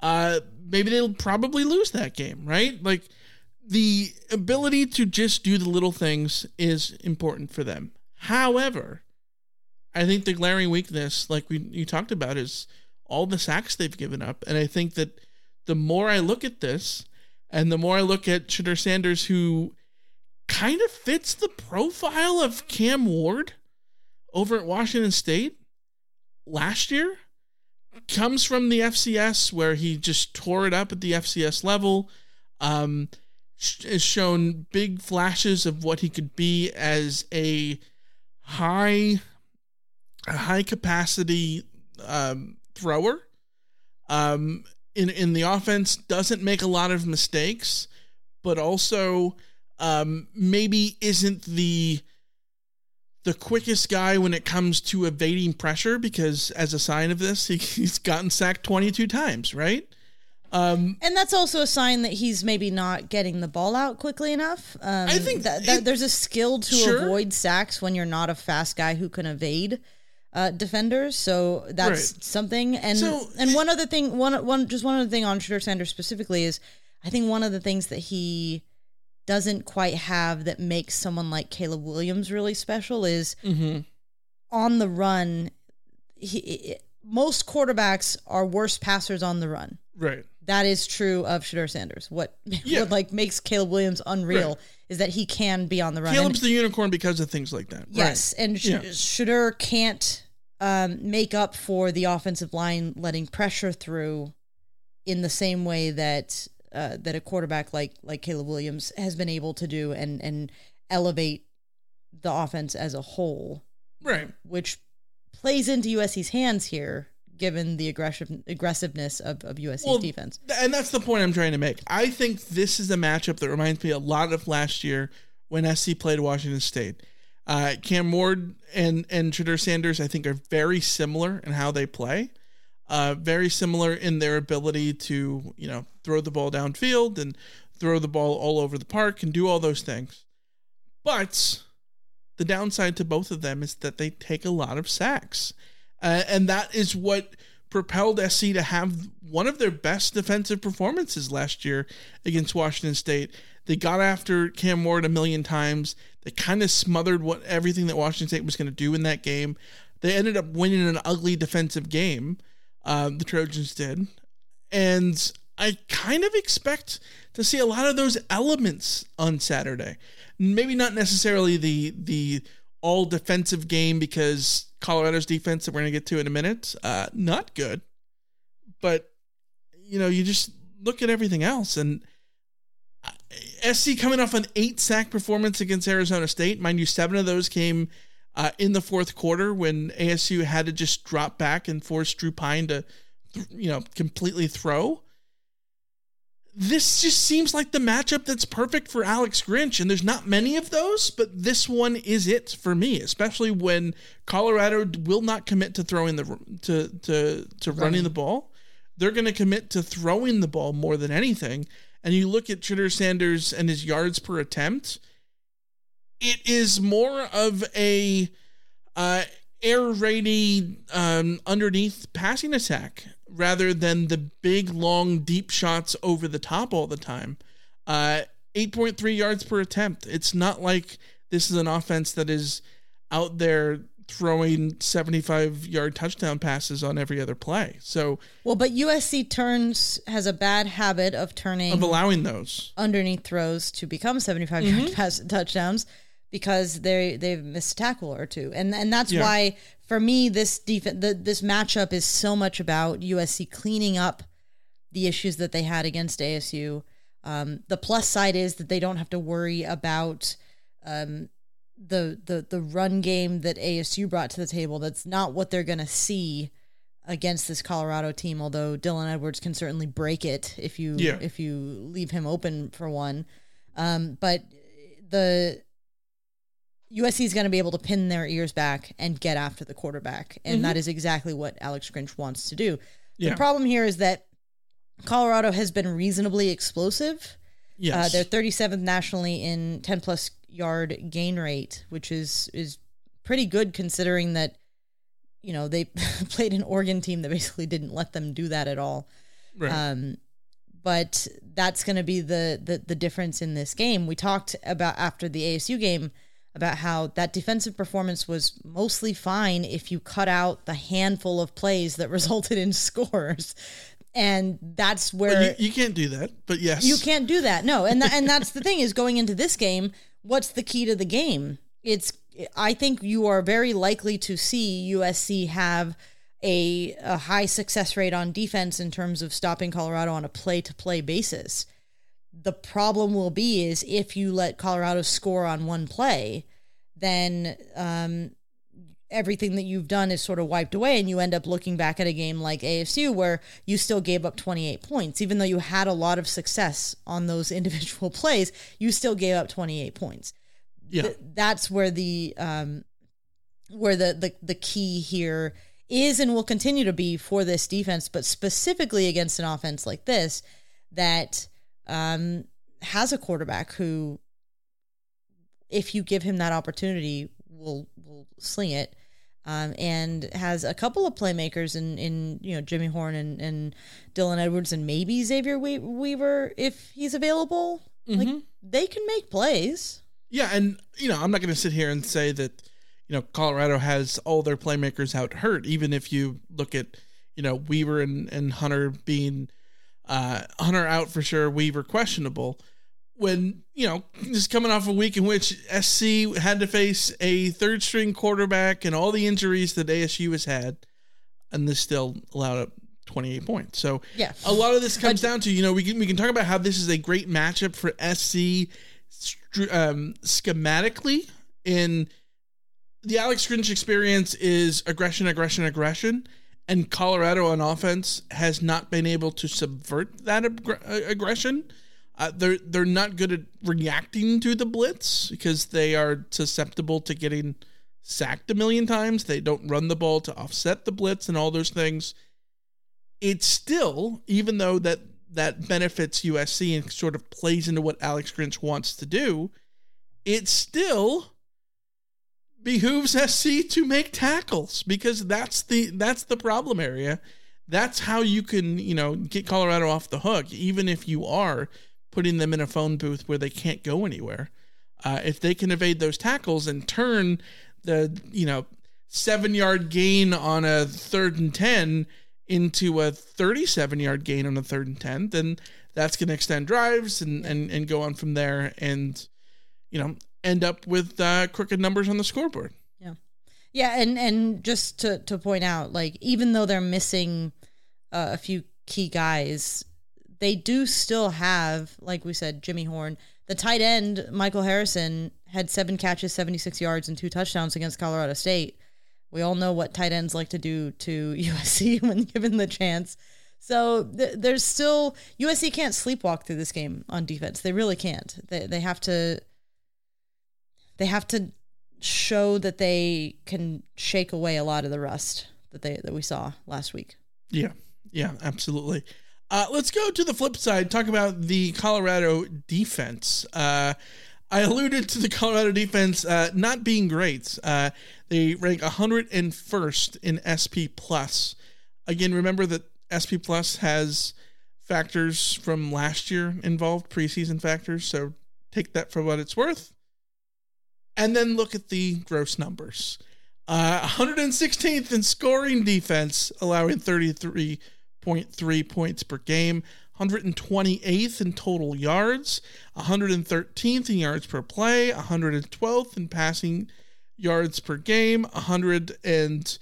Speaker 2: uh, maybe they'll probably lose that game, right? Like the ability to just do the little things is important for them. However, I think the glaring weakness, like we you talked about, is all the sacks they've given up, and I think that the more I look at this, and the more I look at Shedeur Sanders, who kind of fits the profile of Cam Ward over at Washington State last year. Comes from the FCS where he just tore it up at the FCS level. Um, has shown big flashes of what he could be as a high, a high capacity um, thrower. Um, in in the offense, doesn't make a lot of mistakes, but also um, maybe isn't the the quickest guy when it comes to evading pressure because as a sign of this he, he's gotten sacked 22 times right um,
Speaker 3: and that's also a sign that he's maybe not getting the ball out quickly enough. Um,
Speaker 2: I think
Speaker 3: that, that there's a skill to
Speaker 2: Sure.
Speaker 3: avoid sacks when you're not a fast guy who can evade uh, defenders. So that's
Speaker 2: Right.
Speaker 3: something. And
Speaker 2: So-
Speaker 3: and one other thing, one one just one other thing on Shedeur Sanders specifically is, I think one of the things that he doesn't quite have that makes someone like Caleb Williams really special is
Speaker 2: Mm-hmm.
Speaker 3: on the run. He, most quarterbacks are worse passers on the run.
Speaker 2: right
Speaker 3: That is true of Shedeur Sanders. What
Speaker 2: Yeah.
Speaker 3: what like makes Caleb Williams unreal
Speaker 2: Right.
Speaker 3: is that he can be on the run.
Speaker 2: Caleb's
Speaker 3: And-
Speaker 2: the unicorn because of things like that
Speaker 3: yes, and Sh-
Speaker 2: Yeah.
Speaker 3: Shedeur can't um, make up for the offensive line letting pressure through in the same way that uh, that a quarterback like like Caleb Williams has been able to do and and elevate the offense as a whole,
Speaker 2: right
Speaker 3: which plays into USC's hands here, given the aggressive aggressiveness of, of USC's
Speaker 2: Well,
Speaker 3: defense.
Speaker 2: and that's the point I'm trying to make. I think this is a matchup that reminds me a lot of last year when SC played Washington State. Uh, Cam Ward and and Shedeur Sanders, I think, are very similar in how they play. Uh, very similar in their ability to you know throw the ball downfield and throw the ball all over the park and do all those things. But the downside to both of them is that they take a lot of sacks. Uh, and that is what propelled SC to have one of their best defensive performances last year against Washington State. They got after Cam Ward a million times. They kind of smothered what everything that Washington State was going to do in that game. They ended up winning an ugly defensive game. Um, the Trojans did, and I kind of expect to see a lot of those elements on Saturday. Maybe not necessarily the the all defensive game because Colorado's defense that we're going to get to in a minute, uh, not good. But you know, you just look at everything else and uh, SC coming off an eight sack performance against Arizona State. Mind you, seven of those came uh, in the fourth quarter when ASU had to just drop back and force Drew Pyne to, you know, completely throw this just seems like the matchup that's perfect for Alex Grinch, and there's not many of those, but this one is it for me, especially when Colorado will not commit to throwing the to to to running, running the ball. They're going to commit to throwing the ball more than anything. And you look at Shedeur Sanders and his yards per attempt, it is more of a uh, air raidy um, underneath passing attack rather than the big, long, deep shots over the top all the time. Uh, 8.3 yards per attempt. It's not like this is an offense that is out there throwing 75 yard touchdown passes on every other play. So
Speaker 3: Well, but USC turns has a bad habit of turning
Speaker 2: of allowing those
Speaker 3: underneath throws to become 75 mm-hmm. yard pass touchdowns because they they've missed a tackle or two. And and that's yeah. why for me, this defense, the, this matchup is so much about USC cleaning up the issues that they had against ASU. Um, the plus side is that they don't have to worry about um, the the the run game that ASU brought to the table. That's not what they're going to see against this Colorado team. Although Dylan Edwards can certainly break it if you yeah. if you leave him open for one. Um, but the USC is going to be able to pin their ears back and get after the quarterback. And mm-hmm. that is exactly what Alex Grinch wants to do. Yeah. The problem here is that Colorado has been reasonably explosive. Yes. Uh, they're 37th nationally in 10 plus yard gain rate, which is is pretty good considering that you know they played an Oregon team that basically didn't let them do that at all. Right. Um, but that's going to be the, the the difference in this game. We talked about after the ASU game about how that defensive performance was mostly fine if you cut out the handful of plays that resulted in scores. And that's where
Speaker 2: well, you, you, can't do that, but yes,
Speaker 3: you can't do that. No, and th- and that's the thing is going into this game. What's the key to the game? It's I think you are very likely to see USC have a, a high success rate on defense in terms of stopping Colorado on a play to play basis the problem will be is if you let Colorado score on one play, then um, everything that you've done is sort of wiped away, and you end up looking back at a game like ASU where you still gave up 28 points, even though you had a lot of success on those individual plays. You still gave up 28 points.
Speaker 2: Yeah,
Speaker 3: Th- that's where the um, where the, the the key here is and will continue to be for this defense, but specifically against an offense like this that um, has a quarterback who, if you give him that opportunity, will will sling it. Um, and has a couple of playmakers in, in you know Jimmy Horn and, and Dylan Edwards and maybe Xavier Weaver if he's available. Mm-hmm. Like they can make plays.
Speaker 2: Yeah, and you know I'm not going to sit here and say that you know Colorado has all their playmakers out hurt. Even if you look at you know Weaver and, and Hunter being uh, Hunter out for sure, Weaver questionable. When, you know, just coming off a week in which SC had to face a third string quarterback and all the injuries that ASU has had, and this still allowed up 28 points. So
Speaker 3: yeah.
Speaker 2: a lot of this comes down to, you know, we can, we can talk about how this is a great matchup for SC um, schematically in the Alex Grinch experience is aggression, aggression, aggression and Colorado on offense has not been able to subvert that ag- uh, aggression. Uh, they're they're not good at reacting to the blitz because they are susceptible to getting sacked a million times. They don't run the ball to offset the blitz and all those things. It's still, even though that that benefits USC and sort of plays into what Alex Grinch wants to do, it's still behooves SC to make tackles because that's the that's the problem area. That's how you can, you know, get Colorado off the hook, even if you are putting them in a phone booth where they can't go anywhere. Uh, if they can evade those tackles and turn the, you know, seven yard gain on a third and 10 into a 37 yard gain on a third and 10, then that's going to extend drives and, and, and go on from there and, you know, end up with uh, crooked numbers on the scoreboard.
Speaker 3: Yeah. Yeah. And, and just to, to point out, like, even though they're missing uh, a few key guys, they do still have, like we said, Jimmy Horn. The tight end, Michael Harrison, had seven catches, 76 yards, and two touchdowns against Colorado State. We all know what tight ends like to do to USC when given the chance. So th- there's still USC can't sleepwalk through this game on defense. They really can't. They they have to they have to show that they can shake away a lot of the rust that they that we saw last week.
Speaker 2: Yeah. Yeah, absolutely. Uh, let's go to the flip side. Talk about the Colorado defense. Uh, I alluded to the Colorado defense uh, not being great. Uh, they rank 101st in SP plus. Again, remember that SP plus has factors from last year involved, preseason factors. So take that for what it's worth. And then look at the gross numbers. Uh, 116th in scoring defense, allowing 33.3 points per game. 128th in total yards, 113th in yards per play, 112th in passing yards per game, 124th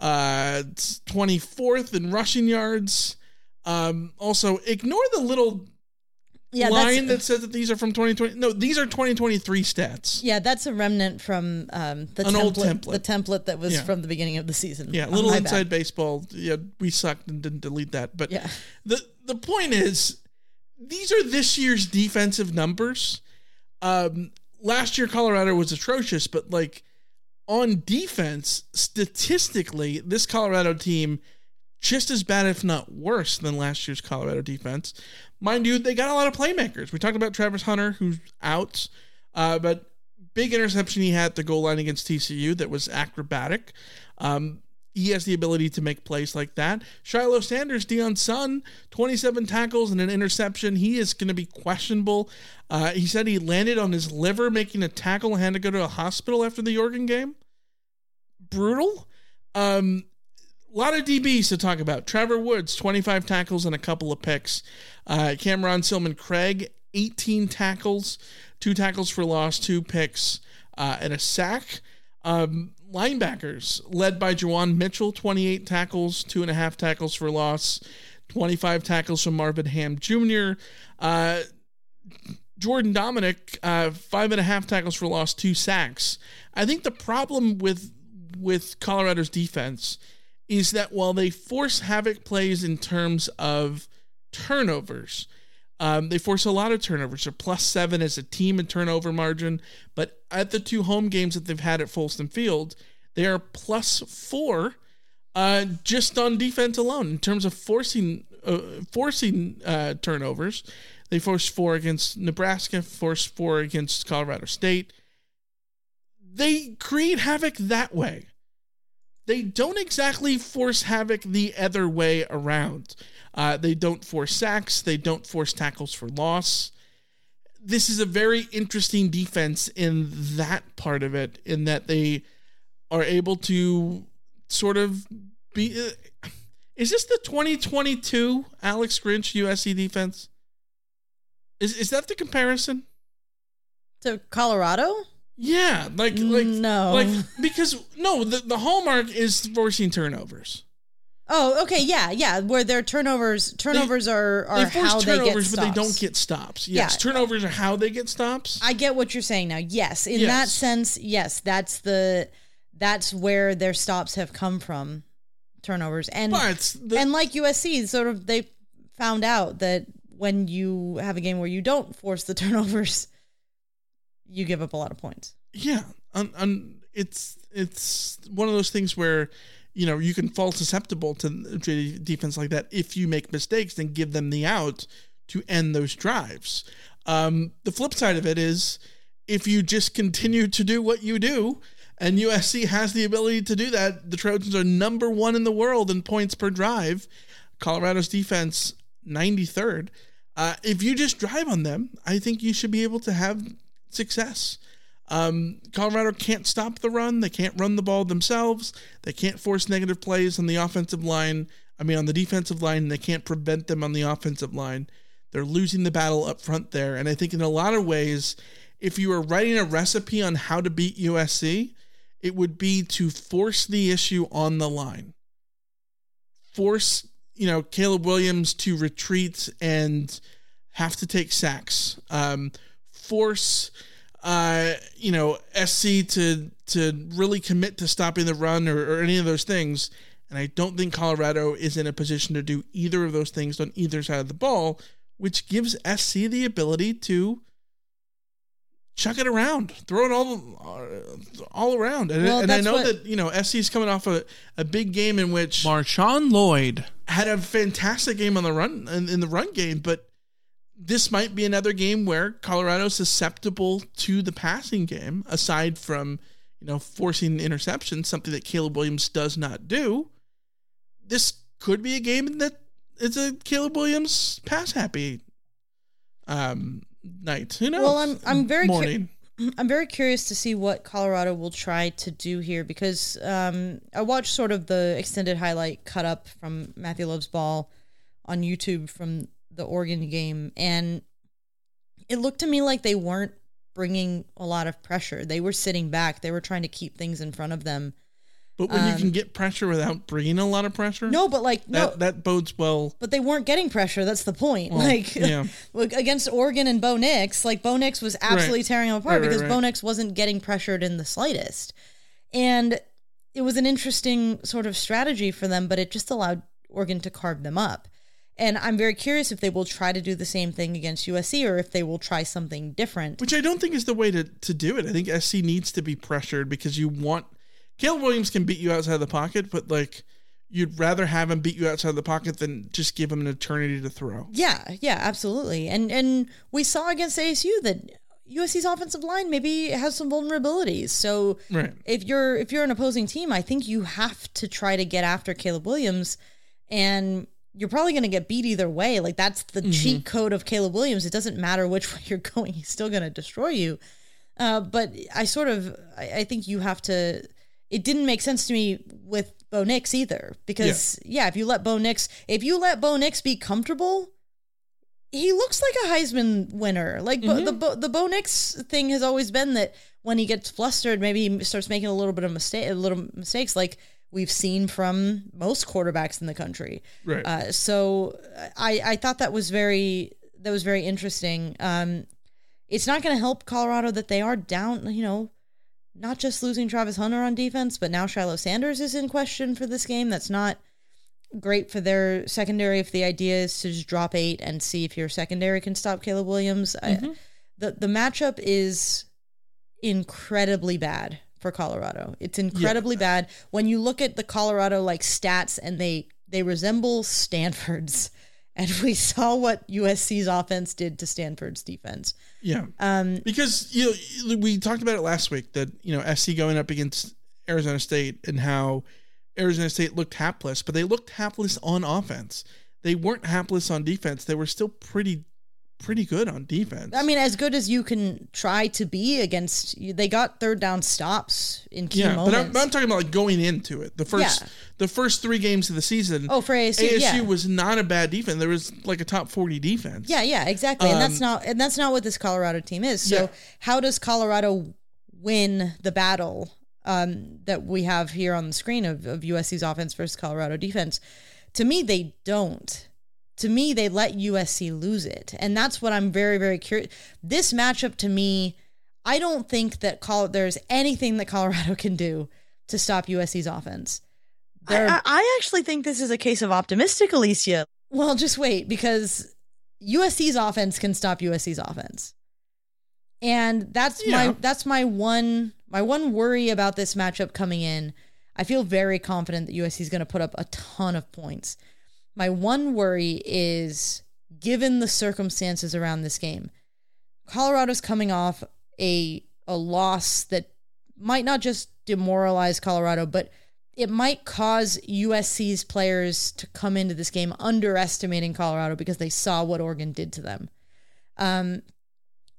Speaker 2: uh, in rushing yards. Um, also, ignore the little yeah, line that says that these are from 2020. No, these are 2023 stats.
Speaker 3: Yeah, that's a remnant from um, the
Speaker 2: An
Speaker 3: template,
Speaker 2: old template.
Speaker 3: the template that was
Speaker 2: Yeah.
Speaker 3: from the beginning of the season.
Speaker 2: Yeah,
Speaker 3: Oh,
Speaker 2: little inside
Speaker 3: bad.
Speaker 2: baseball. Yeah, we sucked and didn't delete that. But
Speaker 3: Yeah.
Speaker 2: the the point is, these are this year's defensive numbers. Um, last year Colorado was atrocious, but like on defense, statistically, this Colorado team just as bad, if not worse, than last year's Colorado defense. Mind you, they got a lot of playmakers. We talked about Travis Hunter, who's out, uh, but big interception he had at the goal line against TCU that was acrobatic. Um, he has the ability to make plays like that. Shiloh Sanders, Deion's son, 27 tackles and an interception. He is going to be questionable. Uh, he said he landed on his liver making a tackle and had to go to a hospital after the Oregon game. Brutal. Um, a lot of DBs to talk about. Trevor Woods, 25 tackles and a couple of picks. Uh, Cameron Silmon-Craig, 18 tackles, two tackles for loss, two picks, uh, and a sack. Um, linebackers, led by Jawan Mitchell, 28 tackles, two and a half tackles for loss, 25 tackles from Marvin Ham Jr. Uh, Jordan Domineck, uh, five and a half tackles for loss, two sacks. I think the problem with with Colorado's defense is that while they force havoc plays in terms of turnovers, um, they force a lot of turnovers. They're plus seven as a team in turnover margin, but at the two home games that they've had at Folsom Field, they are plus four uh, just on defense alone in terms of forcing uh, forcing uh, turnovers. They forced four against Nebraska, forced four against Colorado State. They create havoc that way. They don't exactly force havoc the other way around. Uh, they don't force sacks. They don't force tackles for loss. This is a very interesting defense in that part of it, in that they are able to sort of be. Uh, is this the 2022 Alex Grinch USC defense? Is is that the comparison?
Speaker 3: To Colorado?
Speaker 2: Yeah, like like
Speaker 3: No.
Speaker 2: like because no, the the hallmark is forcing turnovers.
Speaker 3: Oh, okay, yeah, yeah. Where their turnovers turnovers are are
Speaker 2: they force
Speaker 3: how they get
Speaker 2: turnovers, but they don't get stops. Yes,
Speaker 3: Yeah.
Speaker 2: turnovers are how they get stops.
Speaker 3: I get what you're saying now. Yes, in
Speaker 2: Yes.
Speaker 3: that sense, yes, that's the that's where their stops have come from, turnovers, and
Speaker 2: the-
Speaker 3: and like USC, sort of they found out that when you have a game where you don't force the turnovers, you give up a lot of points.
Speaker 2: Yeah, un, un, it's it's one of those things where you know you can fall susceptible to to defense like that if you make mistakes and give them the out to end those drives. Um, the flip side of it is if you just continue to do what you do. And USC has the ability to do that. The Trojans are number one in the world in points per drive. Colorado's defense, 93rd. Uh, if you just drive on them, I think you should be able to have success. Um, Colorado can't stop the run. They can't run the ball themselves. They can't force negative plays on the offensive line. I mean, on the defensive line, they can't prevent them on the offensive line. They're losing the battle up front there. And I think in a lot of ways, if you were writing a recipe on how to beat USC, it would be to force the issue on the line. Force, you know, Caleb Williams to retreat and have to take sacks. Um, force, uh, you know, SC to to really commit to stopping the run or, or any of those things. And I don't think Colorado is in a position to do either of those things on either side of the ball, which gives SC the ability to chuck it around, throw it all all around. And,
Speaker 3: Well,
Speaker 2: and I know
Speaker 3: what-
Speaker 2: that you know SC is coming off a, a big game in which
Speaker 4: Marshawn Lloyd.
Speaker 2: had a fantastic game on the run in, in the run game, but this might be another game where Colorado's susceptible to the passing game, aside from you know forcing interceptions, something that Caleb Williams does not do. This could be a game that is a Caleb Williams pass happy um night. Who knows?
Speaker 3: Well, I'm I'm very cu- I'm very curious to see what Colorado will try to do here because um, I watched sort of the extended highlight cut up from Matthew Love's ball on YouTube from the Oregon game, and it looked to me like they weren't bringing a lot of pressure. They were sitting back. They were trying to keep things in front of them.
Speaker 2: But when you
Speaker 3: um,
Speaker 2: can get pressure without bringing a lot of pressure,
Speaker 3: No, but like no,
Speaker 2: that that bodes well.
Speaker 3: but they weren't getting pressure. That's the point.
Speaker 2: Well,
Speaker 3: like
Speaker 2: yeah.
Speaker 3: against Oregon and Bo Nix, like Bo Nix was absolutely
Speaker 2: Right.
Speaker 3: tearing them apart
Speaker 2: right,
Speaker 3: because
Speaker 2: right.
Speaker 3: Bo Nix wasn't getting pressured in the slightest. And it was an interesting sort of strategy for them, but it just allowed Oregon to carve them up. And I'm very curious if they will try to do the same thing against USC or if they will try something different.
Speaker 2: Which I don't think is the way to, to do it. I think SC needs to be pressured because you want Caleb Williams can beat you outside of the pocket, but like you'd rather have him beat you outside of the pocket than just give him an eternity to throw.
Speaker 3: Yeah, yeah, absolutely. And and we saw against ASU that USC's offensive line maybe has some vulnerabilities. So
Speaker 2: Right.
Speaker 3: if you're if you're an opposing team, I think you have to try to get after Caleb Williams and you're probably going to get beat either way. Like that's the cheat code of Caleb Williams. It doesn't matter which way you're going; he's still going to destroy you. Uh, but I sort of, I, I think you have to. It didn't make sense to me with Bo Nix either, because yeah. if you let Bo Nix, if you let Bo Nix be comfortable, he looks like a Heisman winner. Like Bo, the Bo, the Bo Nix thing has always been that when he gets flustered, maybe he starts making a little bit of mistake, a little mistakes, like we've seen from most quarterbacks in the country.
Speaker 2: Right.
Speaker 3: Uh, so I I thought that was very that was very interesting. Um, it's not going to help Colorado that they are down. You know, not just losing Travis Hunter on defense, but now Shiloh Sanders is in question for this game. That's not great for their secondary if the idea is to just drop eight and see if your secondary can stop Caleb Williams. I, the the matchup is incredibly bad for Colorado. It's incredibly bad when you look at the Colorado like stats and they they resemble Stanford's. And we saw what USC's offense did to Stanford's defense.
Speaker 2: Yeah.
Speaker 3: Um,
Speaker 2: Because you know, we talked about it last week that you know SC going up against Arizona State and how Arizona State looked hapless, but they looked hapless on offense. They weren't hapless on defense. They were still pretty pretty good on defense.
Speaker 3: I mean, as good as you can try to be against, they got third down stops in key
Speaker 2: yeah,
Speaker 3: moments.
Speaker 2: but I'm, but I'm talking about like going into it. The first
Speaker 3: Yeah.
Speaker 2: the first three games of the season.
Speaker 3: Oh, for ASU,
Speaker 2: ASU
Speaker 3: yeah.
Speaker 2: was not a bad defense. There was like a top forty defense.
Speaker 3: Yeah, yeah, exactly. and that's
Speaker 2: Um,
Speaker 3: not and that's not what this Colorado team is. So
Speaker 2: Yeah.
Speaker 3: how does Colorado win the battle um, that we have here on the screen of, of USC's offense versus Colorado defense? To me, they don't. To me, they let USC lose it. And that's what I'm very, very curious. This matchup to me, I don't think that Col- there's anything that Colorado can do to stop USC's offense.
Speaker 4: I, I, actually think this is a case of optimistic, Alicia.
Speaker 3: well, just wait because USC's offense can stop USC's offense. And that's
Speaker 2: Yeah.
Speaker 3: my that's my one my one worry about this matchup coming in. I feel very confident that USC is going to put up a ton of points. My one worry is given the circumstances around this game. Colorado's coming off a a loss that might not just demoralize Colorado, but it might cause USC's players to come into this game underestimating Colorado because they saw what Oregon did to them. Um,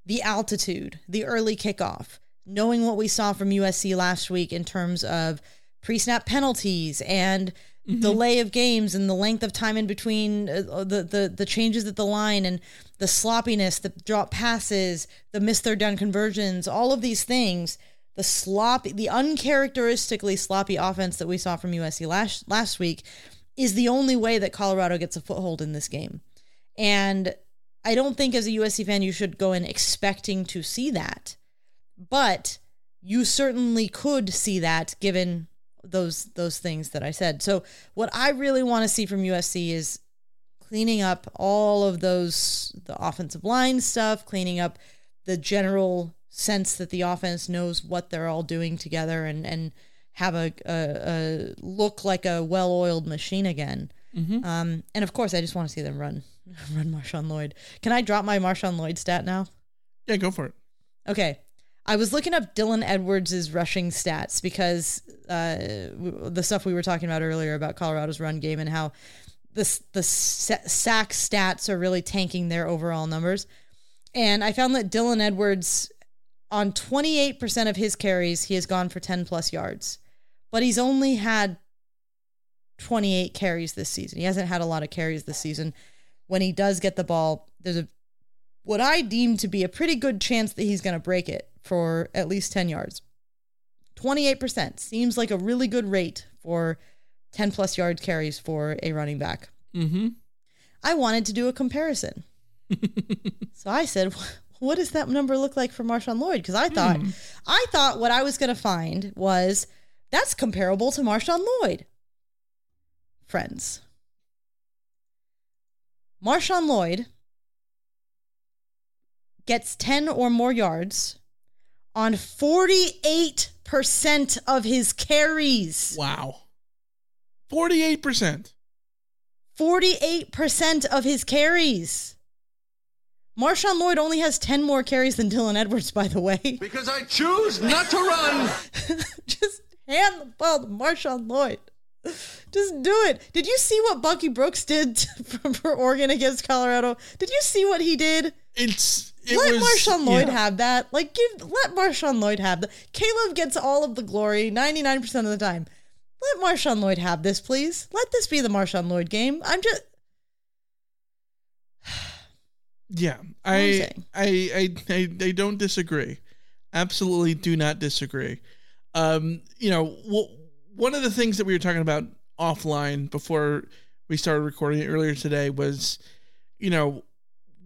Speaker 3: the altitude, the early kickoff, knowing what we saw from USC last week in terms of pre snap penalties and
Speaker 2: Mm-hmm.
Speaker 3: delay of games and the length of time in between uh, the, the the changes at the line and the sloppiness, the drop passes, the missed third down conversions, all of these things, the sloppy, the uncharacteristically sloppy offense that we saw from USC last last week is the only way that Colorado gets a foothold in this game. And I don't think as a USC fan you should go in expecting to see that. But you certainly could see that given those those things that I said. So what I really want to see from USC is cleaning up all of those the offensive line stuff, cleaning up the general sense that the offense knows what they're all doing together and and have a a, a look like a well-oiled machine again.
Speaker 2: Mhm.
Speaker 3: Um, and of course, I just want to see them run run Marshawn Lloyd. Can I drop my Marshawn Lloyd stat now?
Speaker 2: Yeah, go for it.
Speaker 3: Okay. I was looking up Dylan Edwards' rushing stats because uh, the stuff we were talking about earlier about Colorado's run game and how the, the sack stats are really tanking their overall numbers. And I found that Dylan Edwards, on 28% of his carries, he has gone for 10 plus yards. But he's only had 28 carries this season. He hasn't had a lot of carries this season. When he does get the ball, there's a what I deem to be a pretty good chance that he's going to break it for at least 10 yards. 28% seems like a really good rate for 10 plus yard carries for a running back.
Speaker 2: Mm-hmm.
Speaker 3: I wanted to do a comparison. so I said, what does that number look like for Marshawn Lloyd? Because I thought,
Speaker 2: Hmm.
Speaker 3: I thought what I was going to find was that's comparable to Marshawn Lloyd. Friends. Marshawn Lloyd gets 10 or more yards on 48% of his carries.
Speaker 2: Wow. 48%.
Speaker 3: 48% of his carries. Marshawn Lloyd only has 10 more carries than Dylan Edwards, by the way.
Speaker 5: Because I choose not to run.
Speaker 3: Just hand the ball to Marshawn Lloyd. Just do it. Did you see what Bucky Brooks did for, for Oregon against Colorado? Did you see what he did?
Speaker 2: It's it
Speaker 3: let
Speaker 2: was-
Speaker 3: Marshawn Lloyd
Speaker 2: yeah.
Speaker 3: have that. Like give let Marshawn Lloyd have that. Caleb gets all of the glory 99% of the time. Let Marshawn Lloyd have this, please. Let this be the Marshawn Lloyd game. I'm just
Speaker 2: Yeah, I. I, I, I, I don't disagree. Absolutely, do not disagree. Um, you know, w- one of the things that we were talking about offline before we started recording it earlier today was, you know,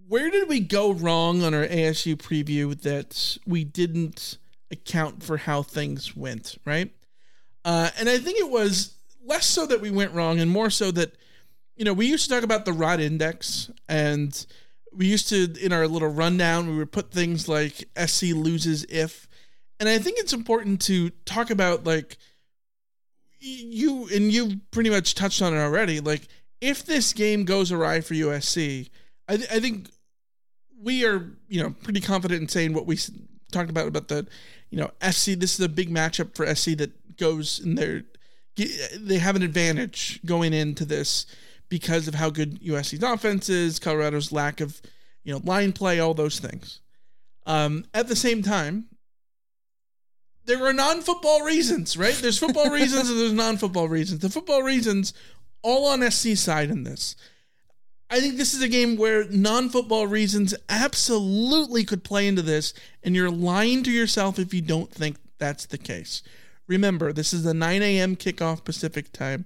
Speaker 2: where did we go wrong on our ASU preview that we didn't account for how things went, right? Uh, and I think it was less so that we went wrong and more so that, you know, we used to talk about the rod index and we used to, in our little rundown, we would put things like SC loses if. And I think it's important to talk about, like, you, and you pretty much touched on it already. Like, if this game goes awry for USC, I, th- I think we are, you know, pretty confident in saying what we talked about about the, you know, SC. This is a big matchup for SC that goes in there. they have an advantage going into this because of how good USC's offense is, Colorado's lack of, you know, line play, all those things. Um, at the same time, there are non-football reasons, right? There's football reasons and there's non-football reasons. The football reasons all on SC side in this. I think this is a game where non-football reasons absolutely could play into this, and you're lying to yourself if you don't think that's the case. Remember, this is a 9 a.m. kickoff Pacific time.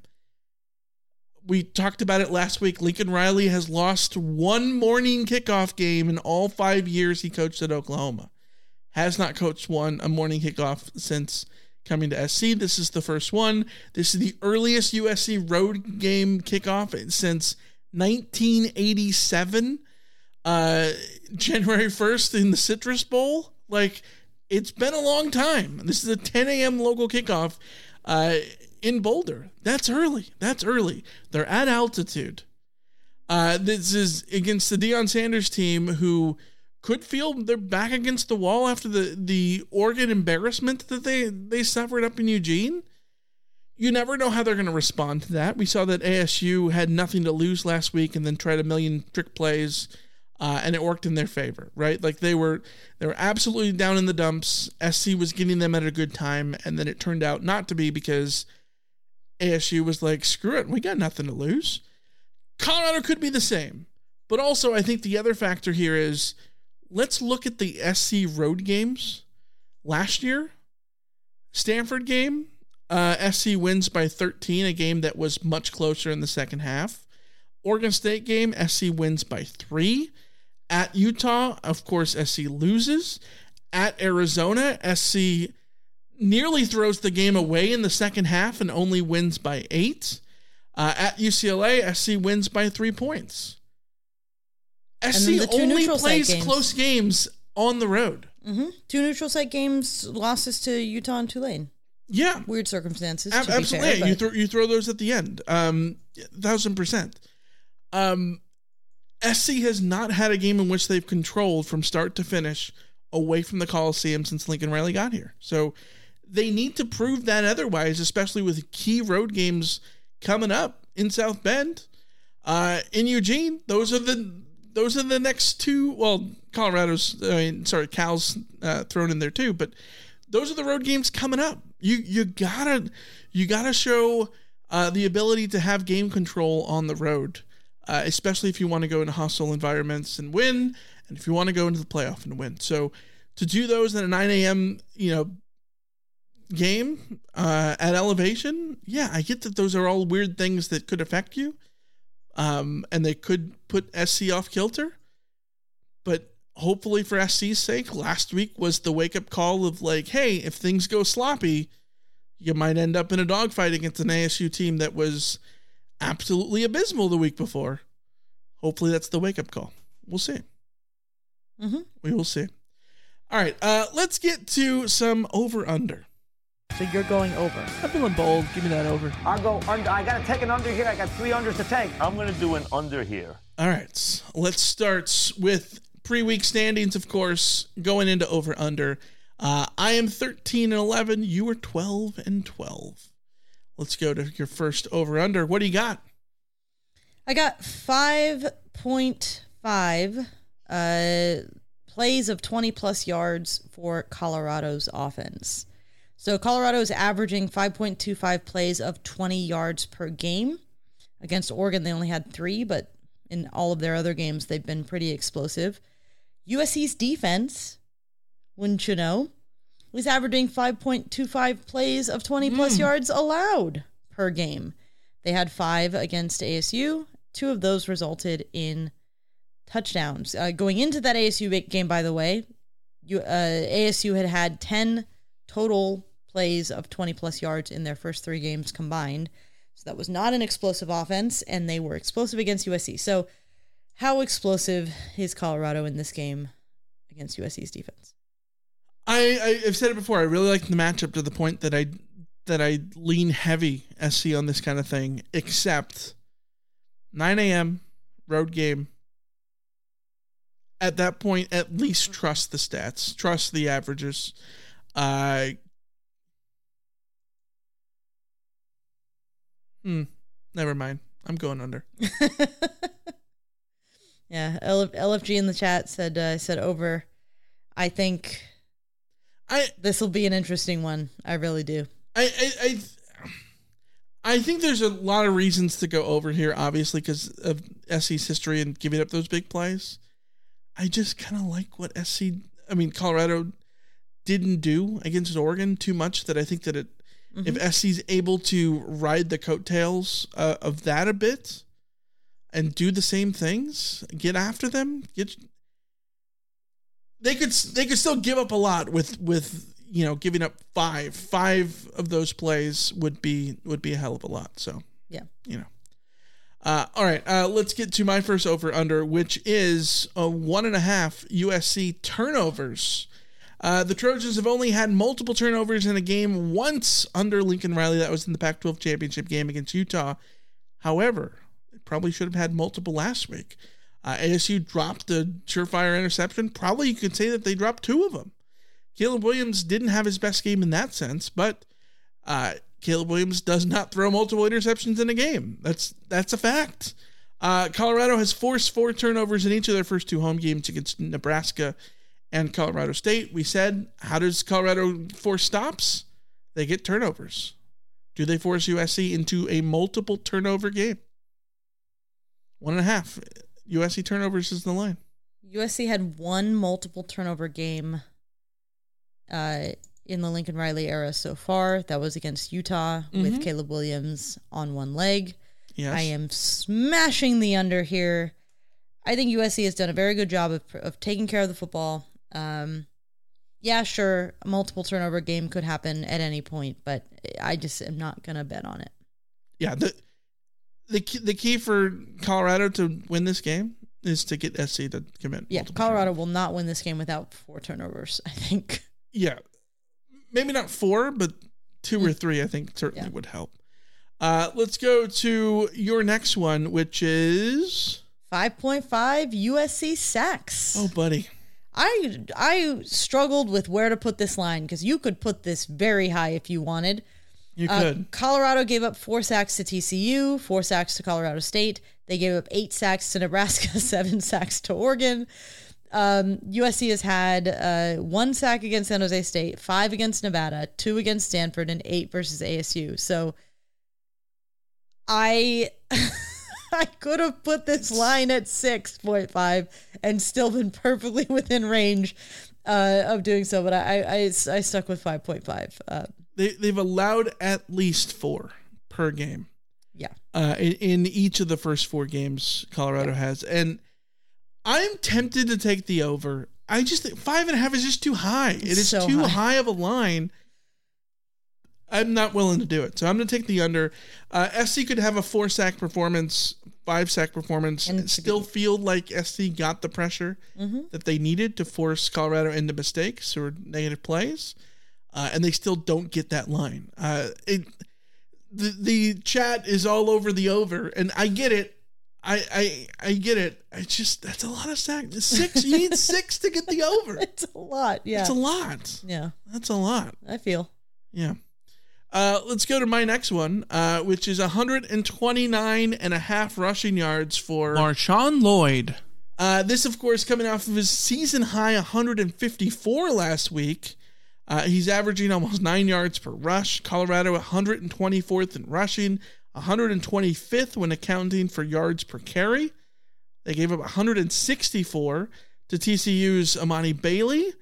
Speaker 2: We talked about it last week. Lincoln Riley has lost one morning kickoff game in all five years he coached at Oklahoma. Has not coached one a morning kickoff since coming to SC. This is the first one. This is the earliest USC road game kickoff since 1987. Uh, January 1st in the Citrus Bowl. Like, it's been a long time. This is a 10 a.m. local kickoff uh, in Boulder. That's early. That's early. They're at altitude. Uh, this is against the Deion Sanders team who could feel they're back against the wall after the, the Oregon embarrassment that they, they suffered up in Eugene. You never know how they're going to respond to that. We saw that ASU had nothing to lose last week and then tried a million trick plays uh, and it worked in their favor, right? Like they were they were absolutely down in the dumps. SC was getting them at a good time, and then it turned out not to be because ASU was like, screw it, we got nothing to lose. Colorado could be the same, but also I think the other factor here is let's look at the SC road games last year. Stanford game, uh, SC wins by 13, a game that was much closer in the second half. Oregon State game, SC wins by three. At Utah, of course, SC loses. At Arizona, SC nearly throws the game away in the second half and only wins by eight. Uh, at UCLA, SC wins by three points. SC only plays games. close games on the road.
Speaker 3: Mm-hmm. Two neutral site games, losses to Utah and Tulane.
Speaker 2: Yeah,
Speaker 3: weird circumstances.
Speaker 2: Ab- absolutely, fair, you throw you throw those at the end. Um, thousand percent. Um, SC has not had a game in which they've controlled from start to finish away from the Coliseum since Lincoln Riley got here. So they need to prove that otherwise, especially with key road games coming up in South Bend, uh, in Eugene. Those are the those are the next two. Well, Colorado's, I mean, sorry, Cal's uh, thrown in there too, but those are the road games coming up. You you gotta you gotta show uh, the ability to have game control on the road, uh, especially if you want to go into hostile environments and win, and if you want to go into the playoff and win. So to do those at a 9 a.m. you know game uh, at elevation, yeah, I get that those are all weird things that could affect you, um, and they could put SC off kilter. But hopefully, for SC's sake, last week was the wake up call of like, hey, if things go sloppy, you might end up in a dogfight against an ASU team that was absolutely abysmal the week before. Hopefully, that's the wake up call. We'll see.
Speaker 3: Mm-hmm.
Speaker 2: We will see. All right, uh, let's get to some over under.
Speaker 3: So you're going over.
Speaker 4: I'm feeling bold. Give me that over.
Speaker 6: I'll go under. I got to take an under here. I got three unders to take.
Speaker 7: I'm going to do an under here.
Speaker 2: All right. Let's start with pre week standings, of course, going into over under. Uh, I am 13 and 11. You are 12 and 12. Let's go to your first over under. What do you got?
Speaker 3: I got 5.5 uh, plays of 20 plus yards for Colorado's offense. So Colorado is averaging 5.25 plays of 20 yards per game. Against Oregon, they only had three, but in all of their other games, they've been pretty explosive. USC's defense, wouldn't you know, was averaging 5.25 plays of 20 plus mm. yards allowed per game. They had five against ASU. Two of those resulted in touchdowns. Uh, going into that ASU game, by the way, you, uh, ASU had had 10 total plays of 20 plus yards in their first three games combined. So that was not an explosive offense, and they were explosive against USC. So, how explosive is Colorado in this game against USC's defense?
Speaker 2: I, I have said it before. I really like the matchup to the point that I that I lean heavy SC on this kind of thing. Except 9 a.m. road game. At that point, at least trust the stats, trust the averages. Uh, Hmm. Never mind. I'm going under.
Speaker 3: yeah, LFG in the chat said uh, said over. I think
Speaker 2: I
Speaker 3: this will be an interesting one. I really do.
Speaker 2: I I I, I think there's a lot of reasons to go over here, obviously because of SC's history and giving up those big plays. I just kind of like what SC. I mean, Colorado didn't do against Oregon too much that I think that it Mm-hmm. If SC's able to ride the coattails uh, of that a bit and do the same things, get after them, get they could they could still give up a lot with with you know giving up five five of those plays would be would be a hell of a lot so
Speaker 3: yeah
Speaker 2: you know uh, all right uh, let's get to my first over under which is a one and a half usc turnovers uh, the Trojans have only had multiple turnovers in a game once under Lincoln Riley. That was in the Pac 12 championship game against Utah. However, probably should have had multiple last week. Uh, ASU dropped the surefire interception. Probably you could say that they dropped two of them. Caleb Williams didn't have his best game in that sense, but uh, Caleb Williams does not throw multiple interceptions in a game. That's that's a fact. Uh, Colorado has forced four turnovers in each of their first two home games against Nebraska and Colorado State. We said, how does Colorado force stops? They get turnovers. Do they force USC into a multiple turnover game? One and a half. USC turnovers is the line.
Speaker 3: USC had one multiple turnover game uh, in the Lincoln Riley era so far. That was against Utah
Speaker 2: Mhm.
Speaker 3: with Caleb Williams on one leg.
Speaker 2: Yes.
Speaker 3: I am smashing the under here. I think USC has done a very good job of, of taking care of the football. Um, yeah, sure, a multiple turnover game could happen at any point, but I just am not going to bet on it.
Speaker 2: Yeah, the the key, the key for Colorado to win this game is to get SC to commit.
Speaker 3: Yeah, Colorado will not win this game without four turnovers, I think.
Speaker 2: Yeah, maybe not four, but two or three, I think certainly would help. Uh, let's go to your next one, which is
Speaker 3: 5.5 USC sacks.
Speaker 2: oh, buddy,
Speaker 3: I I struggled with where to put this line because you could put this very high if you wanted.
Speaker 2: You
Speaker 3: Uh,
Speaker 2: could.
Speaker 3: Colorado gave up four sacks to TCU, four sacks to Colorado State. They gave up eight sacks to Nebraska, seven sacks to Oregon. Um, USC has had uh, one sack against San Jose State, five against Nevada, two against Stanford, and eight versus ASU. So I I could have put this line at six point five and still been perfectly within range uh, of doing so, but I I, I, stuck with five point five. Uh,
Speaker 2: They they've allowed at least four per game.
Speaker 3: yeah.
Speaker 2: uh, in, in each of the first four games Colorado has, and I'm tempted to take the over. I just think five and a half is just too high. It is
Speaker 3: so
Speaker 2: too
Speaker 3: high.
Speaker 2: high. of a line. I'm not willing to do it, so I'm going to take the under. Uh, SC could have a four sack performance, five sack performance, and still feel like SC got the pressure
Speaker 3: Mhm.
Speaker 2: that they needed to force Colorado into mistakes or negative plays, uh, and they still don't get that line. Uh, it the the chat is all over the over, and I get it. I I I get it. I just that's a lot of sack. Six. you need six to get the over.
Speaker 3: It's a lot. Yeah.
Speaker 2: It's a lot.
Speaker 3: Yeah.
Speaker 2: That's a lot.
Speaker 3: I feel.
Speaker 2: Yeah. Uh, let's go to my next one, uh, which is 129 and a half rushing yards for
Speaker 4: Marshawn Lloyd.
Speaker 2: Uh, this, of course, coming off of his season high 154 last week. Uh, he's averaging almost nine yards per rush. Colorado 124th in rushing, 125th when accounting for yards per carry. They gave up 164 to TCU's Emani Bailey.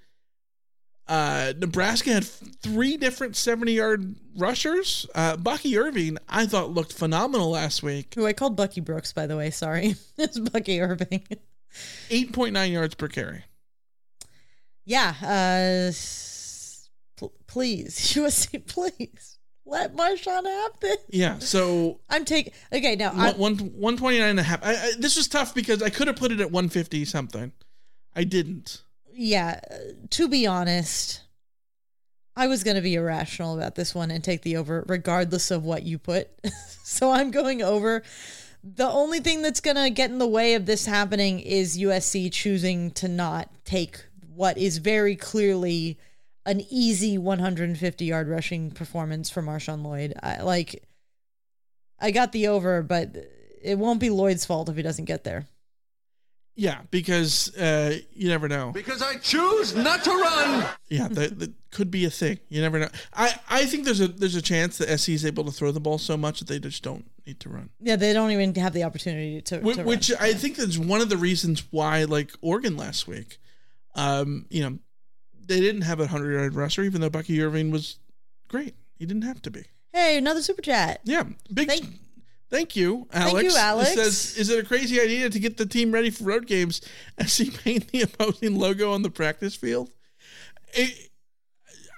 Speaker 2: Uh, Nebraska had three different 70 yard rushers. Uh, Bucky Irving, I thought, looked phenomenal last week.
Speaker 3: Who I called Bucky Brooks, by the way. Sorry. it's Bucky Irving.
Speaker 2: 8.9 yards per carry.
Speaker 3: yeah. Uh, please. USC, please. Let Marshawn have this.
Speaker 2: Yeah, so
Speaker 3: I'm taking. Okay, now.
Speaker 2: One, one, 129 and a half. I, I, this was tough because I could have put it at 150 something. I didn't.
Speaker 3: yeah. uh, To be honest, I was going to be irrational about this one and take the over, regardless of what you put. so I'm going over. The only thing that's going to get in the way of this happening is USC choosing to not take what is very clearly an easy 150 yard rushing performance for Marshawn Lloyd. I, like, I got the over, but it won't be Lloyd's fault if he doesn't get there.
Speaker 2: Yeah, because uh, you never know.
Speaker 5: Because I choose not to run.
Speaker 2: Yeah, that, that could be a thing. You never know. I, I think there's a there's a chance that SC is able to throw the ball so much that they just don't need to run.
Speaker 3: Yeah, they don't even have the opportunity to.
Speaker 2: Which,
Speaker 3: to
Speaker 2: which
Speaker 3: run.
Speaker 2: I think that's one of the reasons why, like Oregon last week, um, you know, they didn't have a hundred yard rusher, even though Bucky Irving was great. He didn't have to be.
Speaker 3: Hey, another super chat.
Speaker 2: Yeah, big. Thank, thank you, Alex.
Speaker 3: Thank you, Alex.
Speaker 2: It says, "Is it a crazy idea to get the team ready for road games as he paint the opposing logo on the practice field?" It-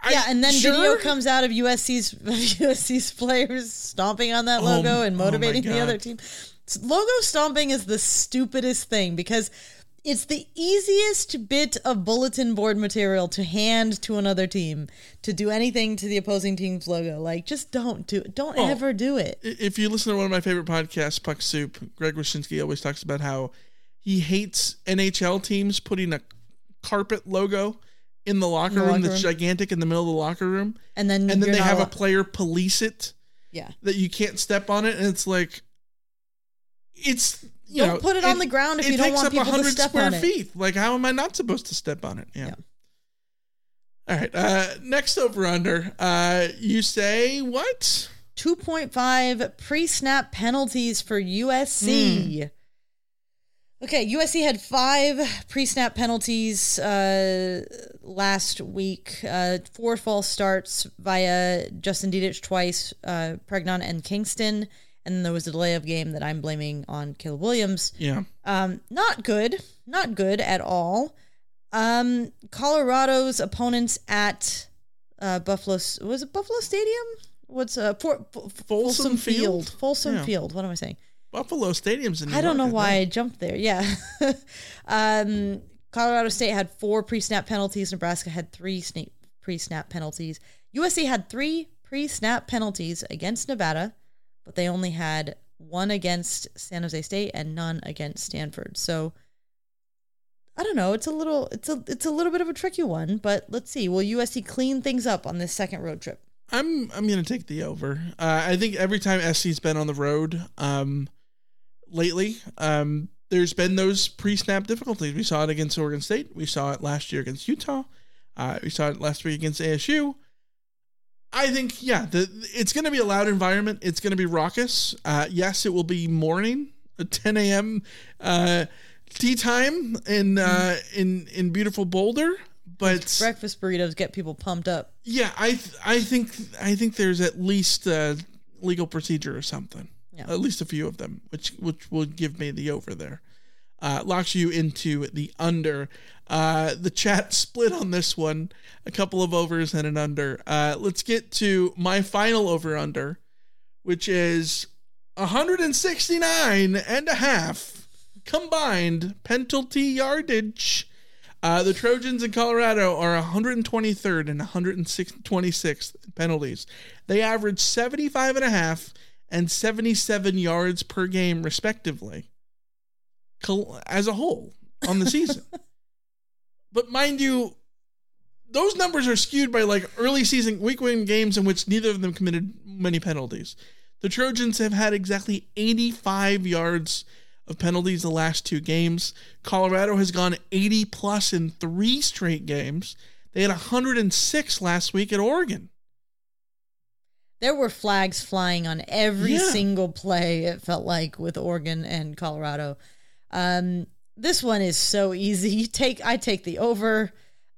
Speaker 2: I-
Speaker 3: yeah, and then
Speaker 2: sure?
Speaker 3: video comes out of USC's USC's players stomping on that
Speaker 2: Oh,
Speaker 3: logo and
Speaker 2: oh my
Speaker 3: motivating the other team. Logo stomping is the stupidest thing because it's the easiest bit of bulletin board material to hand to another team to do anything to the opposing team's logo. Like, just don't do it. Don't ever do it.
Speaker 2: If you listen to one of my favorite podcasts, Puck Soup, Greg Wyshynski always talks about how he hates NHL teams putting a carpet logo in the locker
Speaker 3: the
Speaker 2: room
Speaker 3: locker
Speaker 2: that's gigantic in the middle of the locker room,
Speaker 3: And then
Speaker 2: and then they have a player police it
Speaker 3: Yeah.
Speaker 2: that you can't step on it, and it's like, it's you
Speaker 3: Don't
Speaker 2: know,
Speaker 3: put it on the ground if you don't
Speaker 2: takes
Speaker 3: want
Speaker 2: up
Speaker 3: people to
Speaker 2: 100
Speaker 3: step
Speaker 2: square
Speaker 3: on it.
Speaker 2: feet. Like, how am I not supposed to step on it? Yeah. All right. Uh, next over under. Uh, you say what?
Speaker 3: 2.5 pre snap penalties for USC. Okay, USC had five pre snap penalties uh, last week. Uh, four false starts via Justin Dedich twice, uh, Pregnon and Kingston. And then there was a delay of game that I'm blaming on Caleb Williams.
Speaker 2: Yeah.
Speaker 3: Um, not good. Not good at all. Um, Colorado's opponents at uh, Buffalo was it Buffalo Stadium? What's uh For, Folsom,
Speaker 2: Field?
Speaker 3: Folsom
Speaker 2: Yeah.
Speaker 3: Field. What am I saying?
Speaker 2: Buffalo Stadium's in New
Speaker 3: I don't know why
Speaker 2: think.
Speaker 3: I jumped there. Yeah. um, Colorado State had four pre-snap penalties. Nebraska had three pre-snap penalties. USC had three pre-snap penalties against Nevada, but they only had one against San Jose State and none against Stanford. So I don't know. It's a little it's a it's a little bit of a tricky one, but let's see. Will USC clean things up on this second road trip?
Speaker 2: I'm I'm gonna take the over. Uh, I think every time SC's been on the road, um, lately, um, there's been those pre-snap difficulties. We saw it against Oregon State. We saw it last year against Utah. Uh, we saw it last week against ASU. I think yeah, the, it's going to be a loud environment. It's going to be raucous. Uh, yes, it will be morning, at 10 a.m. Uh, tea time in uh, in in beautiful Boulder. But
Speaker 3: breakfast burritos get people pumped up.
Speaker 2: Yeah, I th- I think I think there's at least a legal procedure or something.
Speaker 3: Yeah.
Speaker 2: At least a few of them, which which will give me the over there. Uh, locks you into the under. Uh, the chat split on this one. A couple of overs and an under. Uh, let's get to my final over under, which is 169 and a half combined penalty yardage. Uh, the Trojans in Colorado are 123rd and 126th penalties. They average 75 and a half and 77 yards per game, respectively, as a whole on the season. but mind you, those numbers are skewed by like early season week win games in which neither of them committed many penalties. The Trojans have had exactly 85 yards of penalties the last two games. Colorado has gone 80 plus in three straight games. They had 106 last week at Oregon.
Speaker 3: There were flags flying on every
Speaker 2: Yeah.
Speaker 3: single play, it felt like, with Oregon and Colorado. Um, this one is so easy. Take I take the over.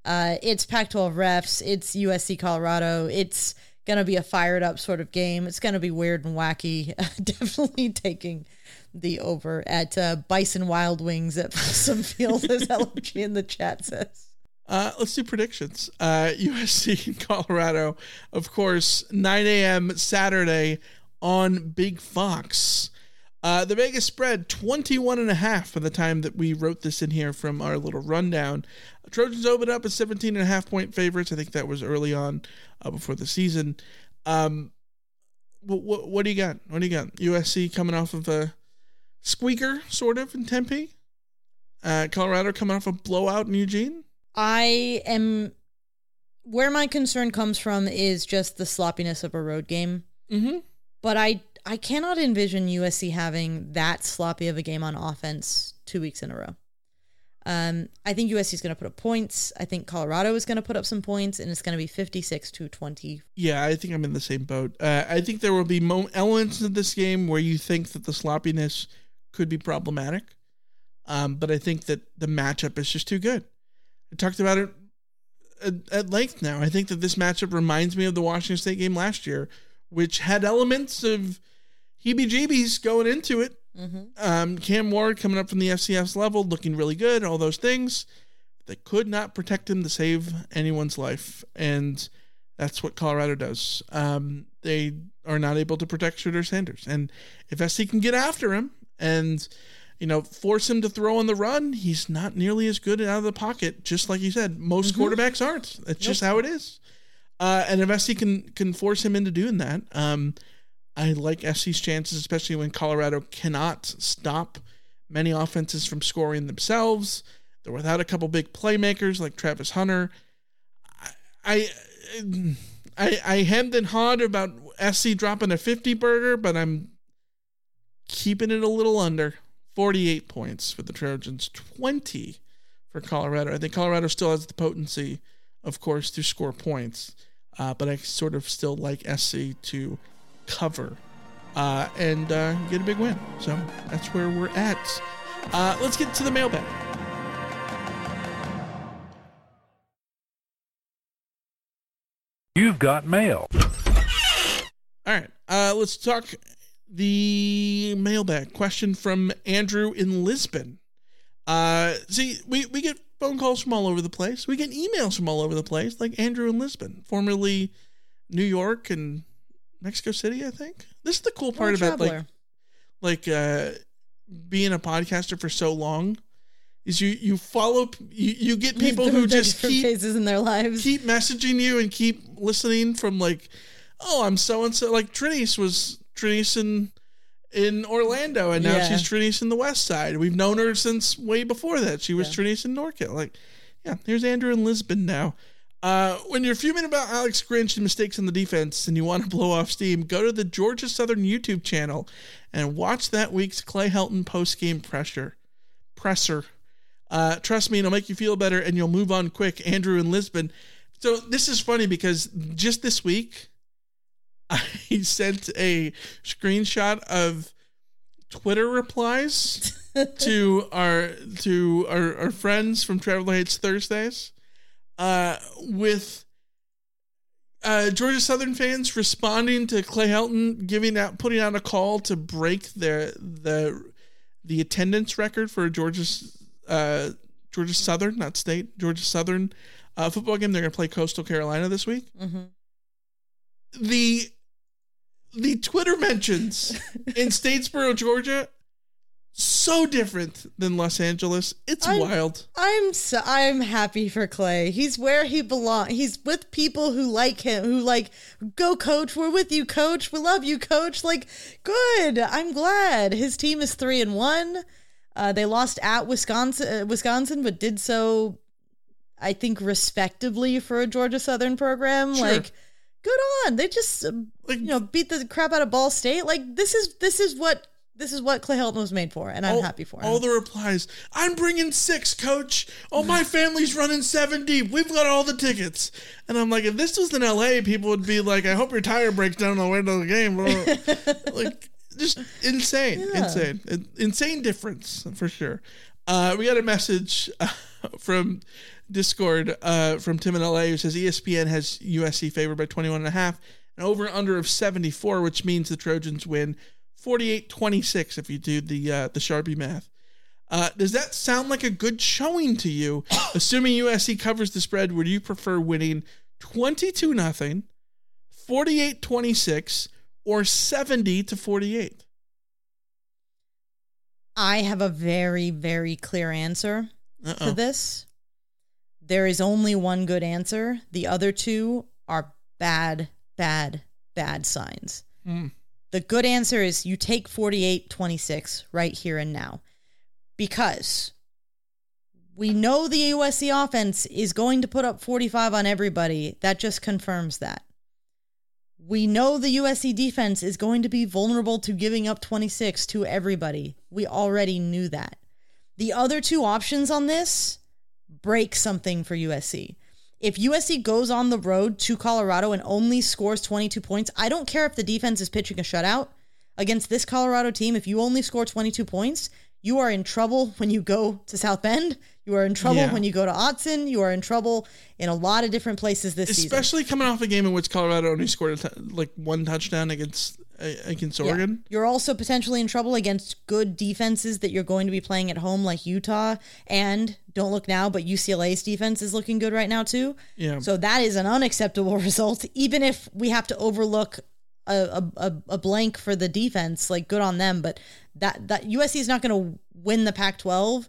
Speaker 3: Uh, it's Pac-12 refs. It's USC Colorado. It's gonna be a fired up sort of game. It's gonna be weird and wacky. Definitely taking the over at uh, Bison Wild Wings at Folsom Field, as LG in the chat says.
Speaker 2: Uh, let's do predictions. Uh, USC Colorado, of course, 9 a.m. Saturday on Big Fox. Uh, the Vegas spread 21 and a half by the time that we wrote this in here from our little rundown. Trojans opened up as 17 and a half point favorites. I think that was early on uh, before the season. Um, what, what, what do you got? What do you got? USC coming off of a squeaker, sort of, in Tempe. Uh, Colorado coming off a blowout in Eugene.
Speaker 3: I am where my concern comes from is just the sloppiness of a road game.
Speaker 2: Mm-hmm.
Speaker 3: But I I cannot envision USC having that sloppy of a game on offense two weeks in a row. Um, I think USC is going to put up points. I think Colorado is going to put up some points, and it's going to be fifty-six to twenty.
Speaker 2: Yeah, I think I'm in the same boat. Uh, I think there will be elements of this game where you think that the sloppiness could be problematic, um, but I think that the matchup is just too good. I talked about it at, at length now. I think that this matchup reminds me of the Washington State game last year, which had elements of heebie-jeebies going into it.
Speaker 3: Mm-hmm.
Speaker 2: Um, Cam Ward coming up from the FCS level, looking really good, all those things. They could not protect him to save anyone's life. And that's what Colorado does. Um, they are not able to protect Shedeur Sanders. And if SC can get after him and, you know, force him to throw on the run, he's not nearly as good out of the pocket, just like you said. Most quarterbacks aren't. That's just how it is. Uh, and if SC can can force him into doing that, um, I like SC's chances, especially when Colorado cannot stop many offenses from scoring themselves. They're without a couple big playmakers like Travis Hunter. I I I, I hemmed and hawed about SC dropping a 50 burger, but I'm keeping it a little under 48 points for the Trojans, 20 for Colorado. I think Colorado still has the potency, of course, to score points, uh, but I sort of still like SC to cover uh, and uh, get a big win. So that's where we're at. Uh, let's get to the mailbag.
Speaker 7: You've got mail.
Speaker 2: All right, uh, let's talk the mailbag question from Andrew in Lisbon. Uh, see, we, we get phone calls from all over the place. We get emails from all over the place, like Andrew in Lisbon, formerly New York and Mexico City, I think. This is the cool part about like like uh, being a podcaster for so long is you you follow you, you get people who just keep
Speaker 3: phases in their lives
Speaker 2: keep messaging you and keep listening from like oh I'm so and so like Trinice was Trinice in in Orlando and now
Speaker 3: Yeah.
Speaker 2: she's Trinice in the West Side. We've known her since way before that. She was Trinice in Norco. Like yeah, here's Andrew in Lisbon now. Uh, when you're fuming about Alex Grinch and mistakes in the defense and you want to blow off steam, go to the Georgia Southern YouTube channel and watch that week's Clay Helton post game pressure presser. Uh, trust me, it'll make you feel better and you'll move on quick. Andrew in Lisbon. So this is funny because just this week, I sent a screenshot of Twitter replies to our to our, our friends from Traveler Hates Thursdays uh, with uh, Georgia Southern fans responding to Clay Helton giving out putting out a call to break their the the attendance record for Georgia uh, Georgia Southern, not state, Georgia Southern uh, football game. They're going to play Coastal Carolina this week.
Speaker 3: Mm-hmm.
Speaker 2: The the Twitter mentions in Statesboro, Georgia, so different than Los Angeles. It's
Speaker 3: I'm-
Speaker 2: wild.
Speaker 3: I'm so I'm happy for Clay. He's where he belongs. He's with people who like him, who like go coach. We're with you, coach. We love you, coach. Like, good. I'm glad his team is three and one. Uh, they lost at Wisconsin, uh, Wisconsin, but did so, I think, respectably for a Georgia Southern program.
Speaker 2: Sure.
Speaker 3: Like, good on. They just, uh, you know, beat the crap out of Ball State. Like, this is this is what this is what Clay Helton was made for, and I'm
Speaker 2: all,
Speaker 3: happy for him.
Speaker 2: All the replies. I'm bringing six, coach. Oh, my family's running seven deep. We've got all the tickets. And I'm like, if this was in LA, people would be like, I hope your tire breaks down on the way to the game. like, just insane,
Speaker 3: Yeah.
Speaker 2: insane, In- insane difference for sure. Uh, we got a message uh, from Discord uh, from Tim in LA who says ESPN has USC favored by 21 and a half, an over and under of 74, which means the Trojans win 48-26 if you do the uh, the Sharpie math. Uh, does that sound like a good showing to you? Assuming USC covers the spread, would you prefer winning 22 nothing, 48-26 or 70 to 48?
Speaker 3: I have a very, very clear answer
Speaker 2: Uh-oh.
Speaker 3: to this. There is only one good answer. The other two are bad, bad, bad signs.
Speaker 2: Hmm.
Speaker 3: The good answer is you take 48 26 right here and now because we know the USC offense is going to put up 45 on everybody. That just confirms that. We know the USC defense is going to be vulnerable to giving up 26 to everybody. We already knew that. The other two options on this break something for USC. If USC goes on the road to Colorado and only scores 22 points, I don't care if the defense is pitching a shutout against this Colorado team. If you only score 22 points, you are in trouble when you go to South Bend. You are in trouble
Speaker 2: Yeah.
Speaker 3: when you go to Autzen. You are in trouble in a lot of different places this season.
Speaker 2: Especially coming off a game in which Colorado only scored a t- like one touchdown against against
Speaker 3: Yeah.
Speaker 2: Oregon.
Speaker 3: You're also potentially in trouble against good defenses that you're going to be playing at home, like Utah. And don't look now, but UCLA's defense is looking good right now, too.
Speaker 2: Yeah.
Speaker 3: So that is an unacceptable result, even if we have to overlook a, a, a, blank for the defense. Like, good on them. But that, that USC is not going to win the Pac 12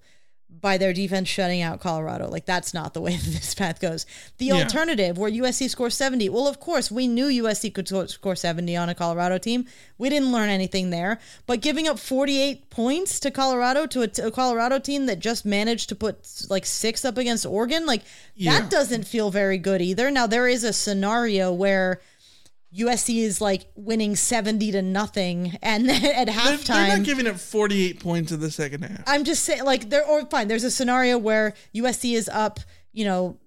Speaker 3: by their defense shutting out Colorado. Like that's not the way this path goes. The
Speaker 2: Yeah.
Speaker 3: alternative where USC scores 70. Well, of course, we knew USC could score 70 on a Colorado team. We didn't learn anything there, but giving up 48 points to Colorado to a, to a Colorado team that just managed to put like 6 up against Oregon, like
Speaker 2: Yeah.
Speaker 3: that doesn't feel very good either. Now there is a scenario where USC is like winning 70 to nothing and then at
Speaker 2: They're,
Speaker 3: halftime
Speaker 2: they're not giving up 48 points in the second half.
Speaker 3: I'm just saying, like, there or oh, fine. There's a scenario where USC is up, you know,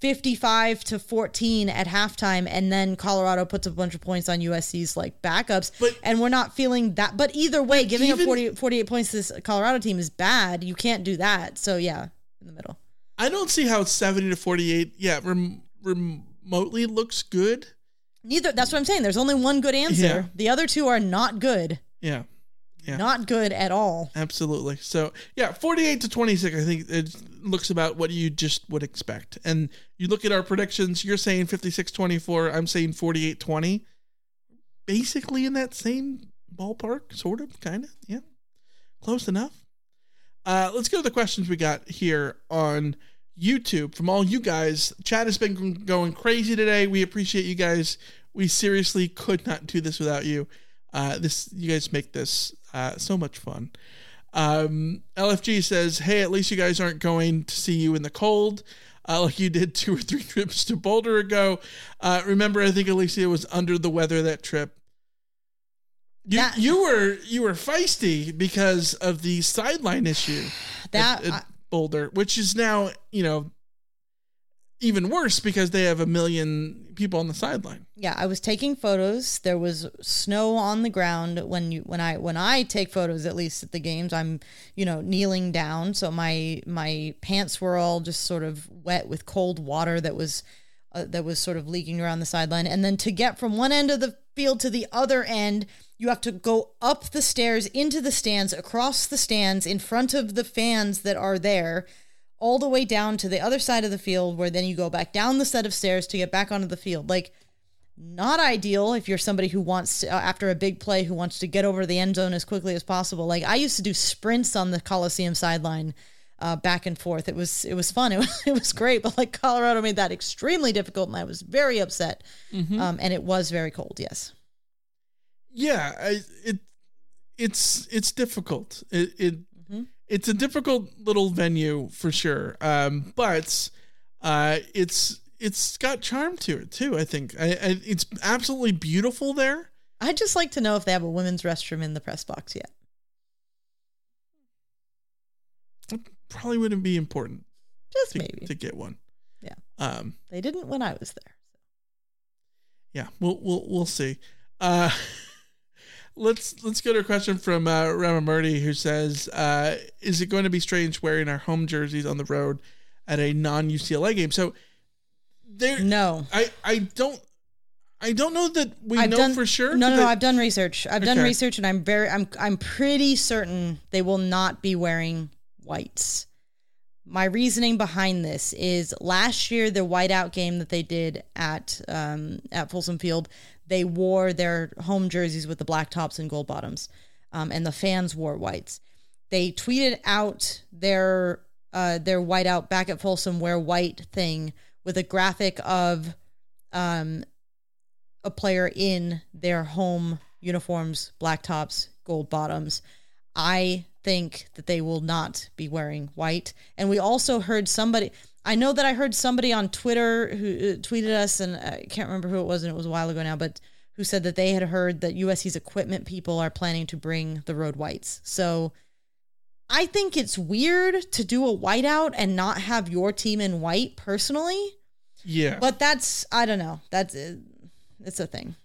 Speaker 3: 55 to 14 at halftime, and then Colorado puts a bunch of points on USC's like backups, and we're not feeling that. But either way, giving up
Speaker 2: even-
Speaker 3: 40, 48 points to this Colorado team is bad. You can't do that. So yeah, in the middle.
Speaker 2: I don't see how 70 to 48, yeah, rem- remotely looks good.
Speaker 3: Neither. That's what I'm saying. There's only one good answer.
Speaker 2: Yeah.
Speaker 3: The other two are not good.
Speaker 2: Yeah. Yeah.
Speaker 3: Not good at all.
Speaker 2: Absolutely. So, yeah, 48 to 26, I think it looks about what you just would expect. And you look at our predictions, you're saying 56 24, I'm saying 48 20. Basically in that same ballpark, sort of, kind of. Yeah. Close enough. Uh, let's go to the questions we got here on YouTube from all you guys. Chat has been going crazy today. We appreciate you guys. We seriously could not do this without you. Uh, this you guys make this uh, so much fun. Um, LFG says, "Hey, at least you guys aren't going to see you in the cold." Uh, like you did two or three trips to Boulder ago. Uh, remember, I think Alicia was under the weather that trip. You, you were you were feisty because of the sideline issue
Speaker 3: That-
Speaker 2: at, at Boulder, which is now you know even worse because they have a million people on the sideline.
Speaker 3: Yeah, I was taking photos. There was snow on the ground when you when I when I take photos at least at the games. I'm, you know, kneeling down, so my my pants were all just sort of wet with cold water that was uh, that was sort of leaking around the sideline. And then to get from one end of the field to the other end, you have to go up the stairs into the stands, across the stands in front of the fans that are there all the way down to the other side of the field where then you go back down the set of stairs to get back onto the field. Like not ideal if you're somebody who wants to, uh, after a big play who wants to get over the end zone as quickly as possible. Like I used to do sprints on the Coliseum sideline uh, back and forth. It was it was fun. It was, it was great, but like Colorado made that extremely difficult, and I was very upset.
Speaker 2: Mhm.
Speaker 3: Um, and it was very cold. Yes.
Speaker 2: Yeah I, it it's it's difficult it, it
Speaker 3: Mm-hmm.
Speaker 2: it's a difficult little venue for sure um but uh it's it's got charm to it too i think I, I it's absolutely beautiful there
Speaker 3: I'd just like to know if they have a women's restroom in the press box yet.
Speaker 2: probably wouldn't be important
Speaker 3: Just
Speaker 2: to,
Speaker 3: maybe.
Speaker 2: to get one
Speaker 3: Yeah.
Speaker 2: um
Speaker 3: They didn't when I was there.
Speaker 2: yeah we'll we'll we'll see uh let's let's go to a question from uh Ramamurti who says uh is it going to be strange wearing our home jerseys on the road at a non UCLA game so there
Speaker 3: no
Speaker 2: I I don't I don't know that we
Speaker 3: I've
Speaker 2: know
Speaker 3: done,
Speaker 2: for sure
Speaker 3: No, no,
Speaker 2: that-
Speaker 3: no. I've done research. I've done research, and I'm very, I'm, I'm pretty certain they will not be wearing whites. My reasoning behind this is last year the whiteout game that they did at um, at Folsom Field, they wore their home jerseys with the black tops and gold bottoms, um, and the fans wore whites. They tweeted out their uh, their whiteout back at Folsom wear white thing with a graphic of um, a player in their home uniforms, black tops, gold bottoms. I think that they will not be wearing white. And we also heard somebody, I know that I heard somebody on Twitter who uh, tweeted us, and I can't remember who it was, and it was a while ago now, but who said that they had heard that USC's equipment people are planning to bring the road whites. So I think it's weird to do a whiteout and not have your team in white personally.
Speaker 2: yeah
Speaker 3: But that's I don't know. That's uh, it's a thing.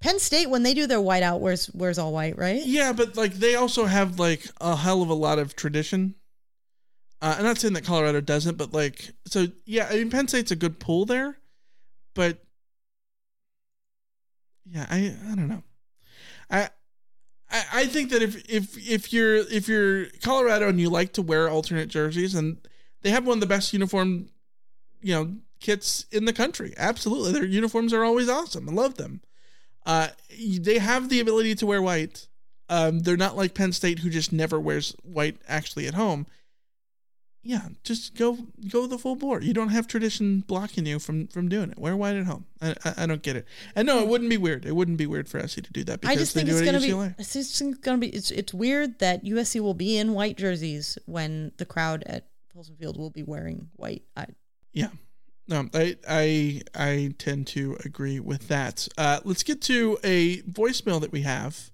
Speaker 3: Penn State when they do their whiteout wears wears all white, right?
Speaker 2: yeah but like they also have like a hell of a lot of tradition uh, I'm not saying that Colorado doesn't but like so yeah I mean Penn State's a good pool there but yeah I I don't know. I I, I think that if if if you're if you're Colorado and you like to wear alternate jerseys and they have one of the best uniform you know kits in the country. Absolutely. Their uniforms are always awesome. I love them. Uh they have the ability to wear white. Um they're not like Penn State who just never wears white actually at home yeah just go go the full bore you don't have tradition blocking you from from doing it wear white at home I I, I don't get it and no it wouldn't be weird it wouldn't be weird for SC to do that because
Speaker 3: I just think it's
Speaker 2: it
Speaker 3: gonna be it's just gonna be it's it's weird that USC will be in white jerseys when the crowd at Folsom Field will be wearing white. I,
Speaker 2: Yeah. No, I I I tend to agree with that. Uh, let's get to a voicemail that we have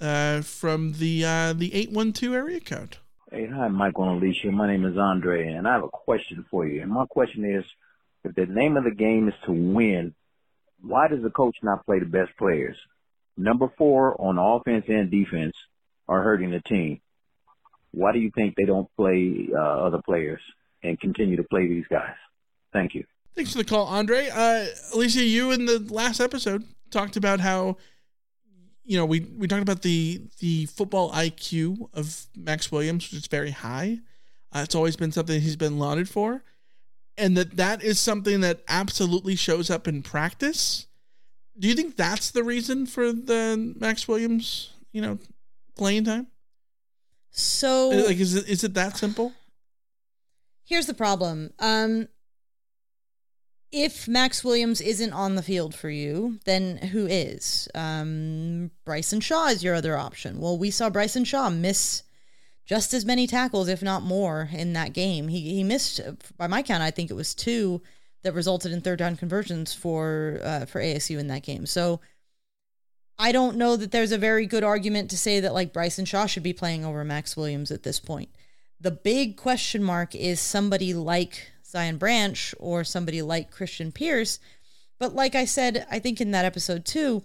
Speaker 2: uh, from the uh, the eight one two area code.
Speaker 7: Hey, hi, Michael and Alicia. My name is Andre, and I have a question for you. And my question is, if the name of the game is to win, why does the coach not play the best players? Number four on offense and defense are hurting the team. Why do you think they don't play uh, other players and continue to play these guys? Thank you.
Speaker 2: Thanks for the call, Andre. Uh, Alicia, you in the last episode talked about how you know we we talked about the the football IQ of Max Williams, which is very high. Uh, it's always been something he's been lauded for, and that that is something that absolutely shows up in practice. Do you think that's the reason for the Max Williams, you know, playing time?
Speaker 3: So
Speaker 2: like, is it is it that simple?
Speaker 3: Here's the problem. Um, if Max Williams isn't on the field for you, then who is? Um, Bryson Shaw is your other option. Well, we saw Bryson Shaw miss just as many tackles, if not more, in that game. He he missed, by my count, I think it was two that resulted in third down conversions for uh, for ASU in that game. So I don't know that there's a very good argument to say that like Bryson Shaw should be playing over Max Williams at this point. The big question mark is somebody like Zion Branch or somebody like Christian Pierce. But like I said, I think in that episode too,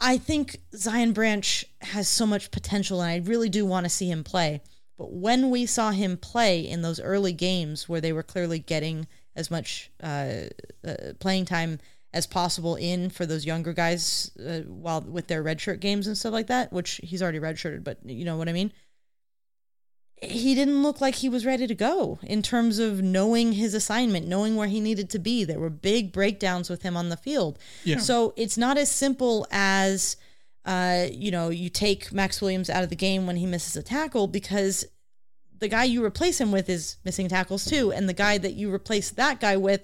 Speaker 3: I think Zion Branch has so much potential and I really do want to see him play. But when we saw him play in those early games where they were clearly getting as much uh, uh, playing time as possible in for those younger guys uh, while with their redshirt games and stuff like that, which he's already redshirted, but you know what I mean? He didn't look like he was ready to go in terms of knowing his assignment, knowing where he needed to be. There were big breakdowns with him on the field. Yeah. So it's not as simple as, uh, you know, you take Max Williams out of the game when he misses a tackle because the guy you replace him with is missing tackles too. And the guy that you replace that guy with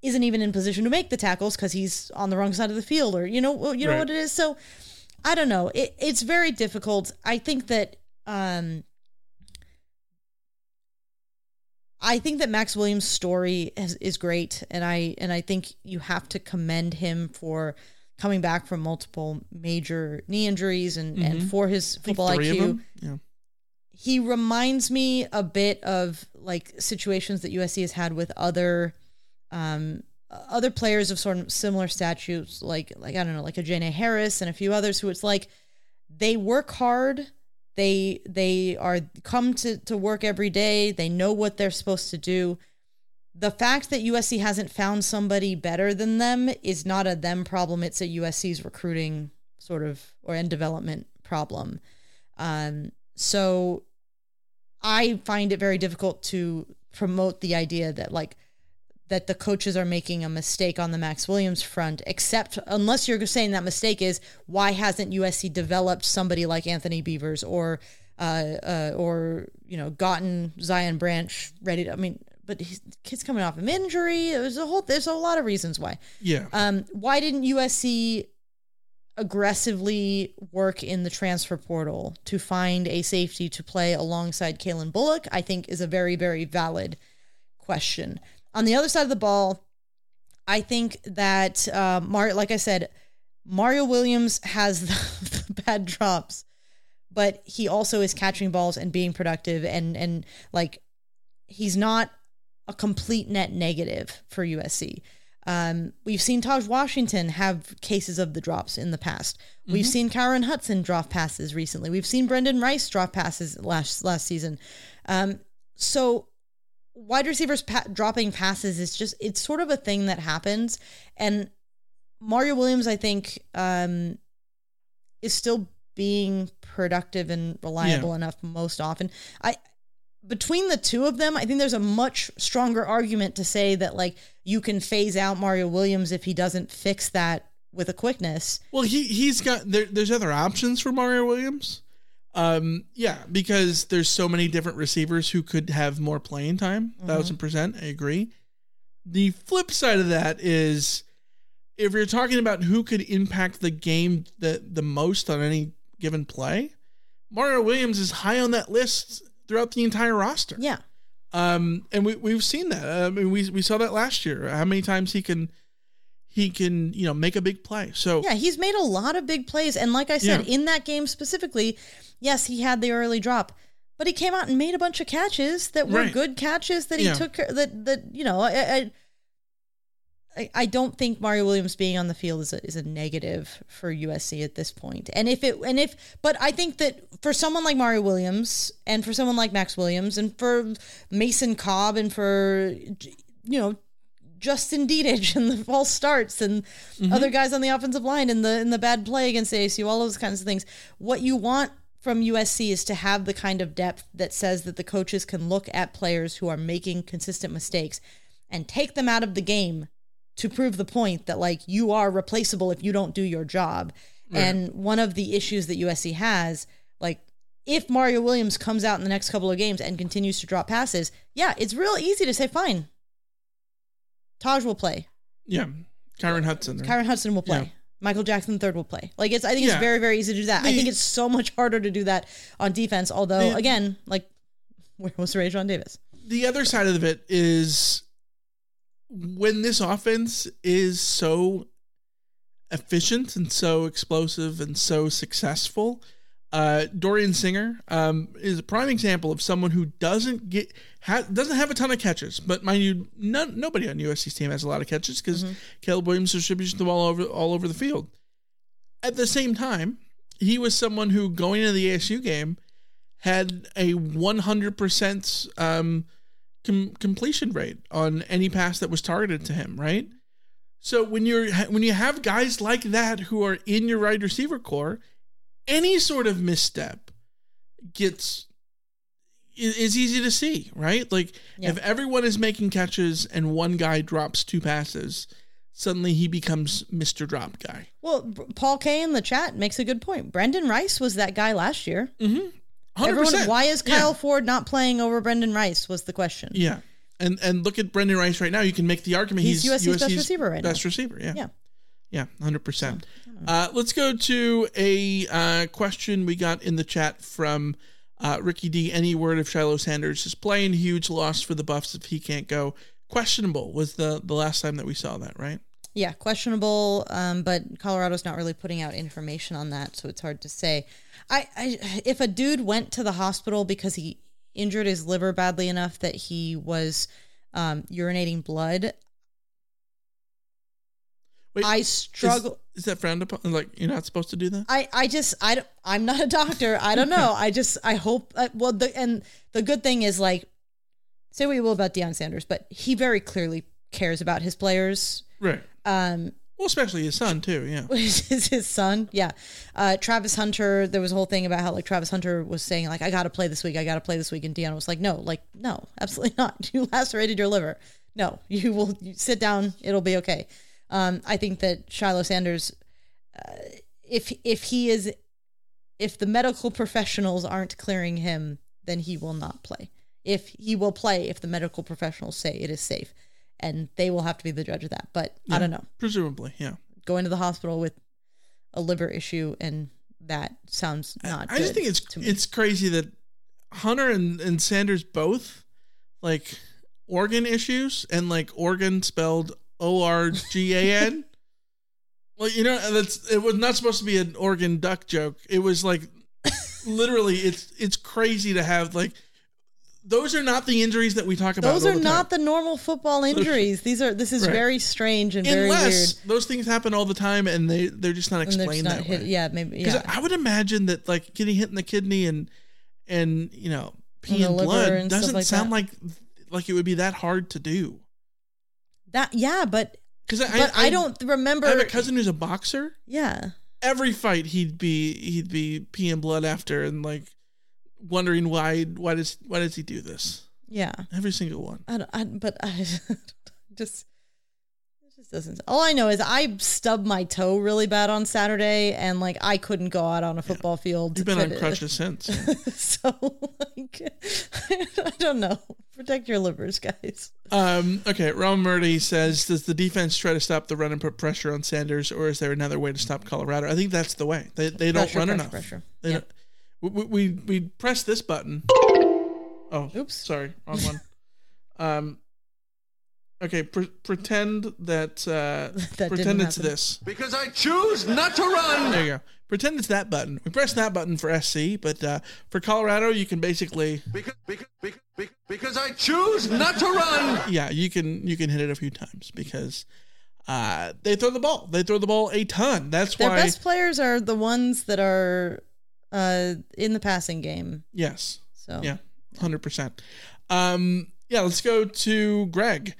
Speaker 3: isn't even in position to make the tackles because he's on the wrong side of the field or, you know, you know right. what it is. So I don't know. It, it's very difficult. I think that, um, I think that Max Williams' story is, is great, and I and I think you have to commend him for coming back from multiple major knee injuries and mm-hmm. and for his football IQ. Yeah. He reminds me a bit of like situations that USC has had with other um, other players of sort of similar statutes, like like I don't know, like a Janae Harris and a few others who it's like they work hard they they are come to, to work every day. They know what they're supposed to do. The fact that USC hasn't found somebody better than them is not a them problem. It's a USC's recruiting sort of or in development problem. Um, so I find it very difficult to promote the idea that like that the coaches are making a mistake on the Max Williams front, except unless you're saying that mistake is why hasn't USC developed somebody like Anthony Beavers or uh, uh, or you know gotten Zion Branch ready to. I mean, but his kid's coming off an injury. There's a whole there's a lot of reasons why.
Speaker 2: Yeah.
Speaker 3: Um. Why didn't USC aggressively work in the transfer portal to find a safety to play alongside Calen Bullock? I think is a very very valid question. On the other side of the ball, I think that uh, Mar- like I said, Mario Williams has the, the bad drops, but he also is catching balls and being productive and and like he's not a complete net negative for USC. Um, we've seen Taj Washington have cases of the drops in the past. Mm-hmm. We've seen Kyron Hudson drop passes recently. We've seen Brendan Rice drop passes last last season. Um, so wide receivers pa- dropping passes is just it's sort of a thing that happens and Mario Williams I think um is still being productive and reliable yeah. enough most often. I between the two of them, I think there's a much stronger argument to say that like you can phase out Mario Williams if he doesn't fix that with a quickness.
Speaker 2: Well, he he's got there, there's other options for Mario Williams. Um, yeah, because there's so many different receivers who could have more playing time. 1000 mm-hmm. percent, I agree. The flip side of that is if you're talking about who could impact the game the the most on any given play, Mario Williams is high on that list throughout the entire roster.
Speaker 3: Yeah.
Speaker 2: Um, and we we've seen that. I mean, we we saw that last year. How many times he can he can you know make a big play. So
Speaker 3: Yeah, he's made a lot of big plays. And like I said,
Speaker 2: Yeah.
Speaker 3: in that game specifically, yes, he had the early drop, but he came out and made a bunch of catches that were
Speaker 2: Right.
Speaker 3: good catches that he
Speaker 2: Yeah.
Speaker 3: took that that you know, I, I I don't think Mario Williams being on the field is a, is a negative for USC at this point. And if it and if but I think that for someone like Mario Williams and for someone like Max Williams and for Mason Cobb and for you know Justin Dedich and the false starts and
Speaker 2: Mm-hmm.
Speaker 3: other guys on the offensive line and the and the bad play against ASU, all those kinds of things. What you want from USC is to have the kind of depth that says that the coaches can look at players who are making consistent mistakes and take them out of the game to prove the point that like you are replaceable if you don't do your job.
Speaker 8: Right.
Speaker 3: And one of the issues that USC has, like if Mario Williams comes out in the next couple of games and continues to drop passes, yeah, it's real easy to say fine. Taj will play.
Speaker 2: yeah, Kyron Hudson.
Speaker 3: Kyron Hudson will play.
Speaker 2: Yeah.
Speaker 3: Michael Jackson III will play. Like it's I think
Speaker 2: Yeah.
Speaker 3: it's very, very easy to do that. I think it's so much harder to do that on defense, although
Speaker 2: The-
Speaker 3: again, like where was Raesjon Davis?
Speaker 2: the other side of it is when this offense is so efficient and so explosive and so successful. Uh, Dorian Singer um, is a prime example of someone who doesn't get ha- doesn't have a ton of catches, but mind you, none, nobody on USC's team has a lot of catches because Caleb Williams distributes the ball over all over the field. At the same time, he was someone who going into the ASU game had a 100% um, com- completion rate on any pass that was targeted to him, right? So when you're when you have guys like that who are in your wide receiver corps, any sort of misstep gets is easy to see, right? Like
Speaker 3: Yeah.
Speaker 2: if everyone is making catches and one guy drops two passes, suddenly he becomes Mr. Drop Guy.
Speaker 3: Well, Paul K in the chat makes a good point. Brendan Rice was that guy last year.
Speaker 2: Mm-hmm.
Speaker 3: Everyone,
Speaker 2: 100%.
Speaker 3: why is Kyle
Speaker 2: Yeah.
Speaker 3: Ford not playing over Brendan Rice? Was the question.
Speaker 2: Yeah. And and look at Brendan Rice right now. You can make the argument
Speaker 3: He's
Speaker 2: he's,
Speaker 3: USC's best receiver right now.
Speaker 2: best receiver. Yeah.
Speaker 3: Yeah.
Speaker 2: Yeah, hundred percent. Uh, let's go to a uh, question we got in the chat from uh, Ricky D. Any word of Shiloh Sanders is playing? Huge loss for the Buffs if he can't go. Questionable was the the last time that we saw that, right?
Speaker 3: Yeah, questionable. Um, but Colorado's not really putting out information on that, so it's hard to say. I, I if a dude went to the hospital because he injured his liver badly enough that he was um, urinating blood,
Speaker 2: Wait,
Speaker 3: I struggle.
Speaker 2: Is, that frowned upon? Like you're not supposed to do that?
Speaker 3: I, I just I I'm not a doctor. I don't know. I just I hope uh, well the and the good thing is like say what you will about Deion Sanders, but he very clearly cares about his players.
Speaker 2: Right.
Speaker 3: Um,
Speaker 2: Well, especially his son too. Yeah.
Speaker 3: is his son. Yeah. Uh, Travis Hunter, there was a whole thing about how like Travis Hunter was saying like, I got to play this week. I got to play this week. And Deion was like, no, like, no, absolutely not. You lacerated your liver. No, you will you sit down. It'll be okay. Um, I think that Shiloh Sanders, uh, if, if he is, if the medical professionals aren't clearing him, then he will not play. If he will play, if the medical professionals say it is safe and they will have to be the judge of that. But I don't know
Speaker 2: Presumably, yeah.
Speaker 3: going to the hospital with a liver issue and that sounds not
Speaker 2: I just think it's it's crazy that Hunter and, and Sanders both like organ issues and like organ spelled O R G A N. Well, you know that's it was not supposed to be an organ duck joke. It was like literally it's it's crazy to have like those are not the injuries that we talk about.
Speaker 3: those are
Speaker 2: the
Speaker 3: not the normal football injuries these are this is
Speaker 2: Right.
Speaker 3: very strange and very
Speaker 2: Unless
Speaker 3: weird
Speaker 2: those things happen all the time and they they're just not explained
Speaker 3: just not
Speaker 2: that
Speaker 3: hit,
Speaker 2: way.
Speaker 3: yeah maybe
Speaker 2: Because
Speaker 3: yeah
Speaker 2: I would imagine that like getting hit in the kidney and and you know
Speaker 3: And
Speaker 2: peeing blood doesn't
Speaker 3: like
Speaker 2: sound
Speaker 3: that.
Speaker 2: like like it would be that hard to do.
Speaker 3: That yeah but
Speaker 2: Because I,
Speaker 3: but I, don't remember
Speaker 2: I have a cousin who's a boxer.
Speaker 3: yeah
Speaker 2: Every fight he'd be he'd be peeing blood after and like wondering why why does why does he do this?
Speaker 3: yeah
Speaker 2: Every single one.
Speaker 3: I, don't, I but I just it just doesn't all I know is I stubbed my toe really bad on Saturday and like I couldn't go out on a football field
Speaker 2: You've been on crutches since.
Speaker 3: so like I don't know. Protect your livers, guys.
Speaker 2: Um, okay, Ron Murdy says, does the defense try to stop the run and put pressure on Sanders, or is there another way to stop Colorado? I think that's the way. They, they don't
Speaker 3: Pressure,
Speaker 2: run
Speaker 3: pressure,
Speaker 2: enough.
Speaker 3: pressure.
Speaker 2: They
Speaker 3: Yeah.
Speaker 2: don't- we, we, we press this button. Oh,
Speaker 3: Oops.
Speaker 2: Sorry, wrong one. Um, okay, pre- pretend that, uh,
Speaker 3: That
Speaker 2: pretend it's
Speaker 3: happen.
Speaker 2: this.
Speaker 5: Because I choose not to run.
Speaker 2: There you go. Pretend it's that button. We press that button for SC, but uh, for Colorado, you can basically
Speaker 5: Because, because, because, because- because I choose not to run.
Speaker 2: yeah, you can you can hit it a few times because uh, they throw the ball. They throw the ball a ton. That's
Speaker 3: Their
Speaker 2: why.
Speaker 3: best players are the ones that are uh, in the passing game.
Speaker 2: Yes.
Speaker 3: So
Speaker 2: Yeah, hundred percent. Um, yeah, let's go to Greg.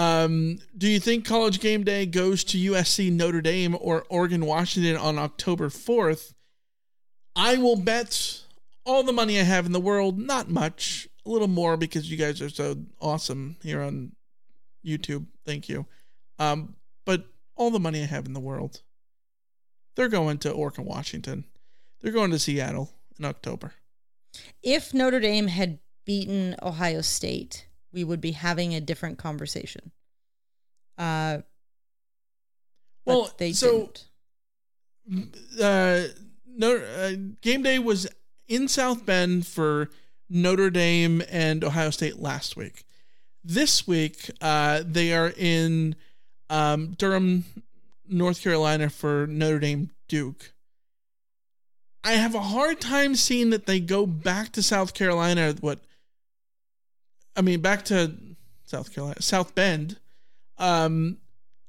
Speaker 2: Um, do you think College Game Day goes to USC, Notre Dame, or Oregon, Washington on October fourth? I will bet all the money I have in the world. Not much, a little more because you guys are so awesome here on YouTube. Thank you. Um, but all the money I have in the world, they're going to Oregon, Washington. They're going to Seattle in October.
Speaker 3: if Notre Dame had beaten Ohio State, we would be having a different conversation. Uh,
Speaker 2: Well,
Speaker 3: they
Speaker 2: so
Speaker 3: didn't.
Speaker 2: uh, no, uh, game day was in South Bend for Notre Dame and Ohio State last week. This week, uh, they are in um, Durham, North Carolina for Notre Dame Duke. I have a hard time seeing that they go back to South Carolina. What I mean, back to South Carolina, South Bend, um,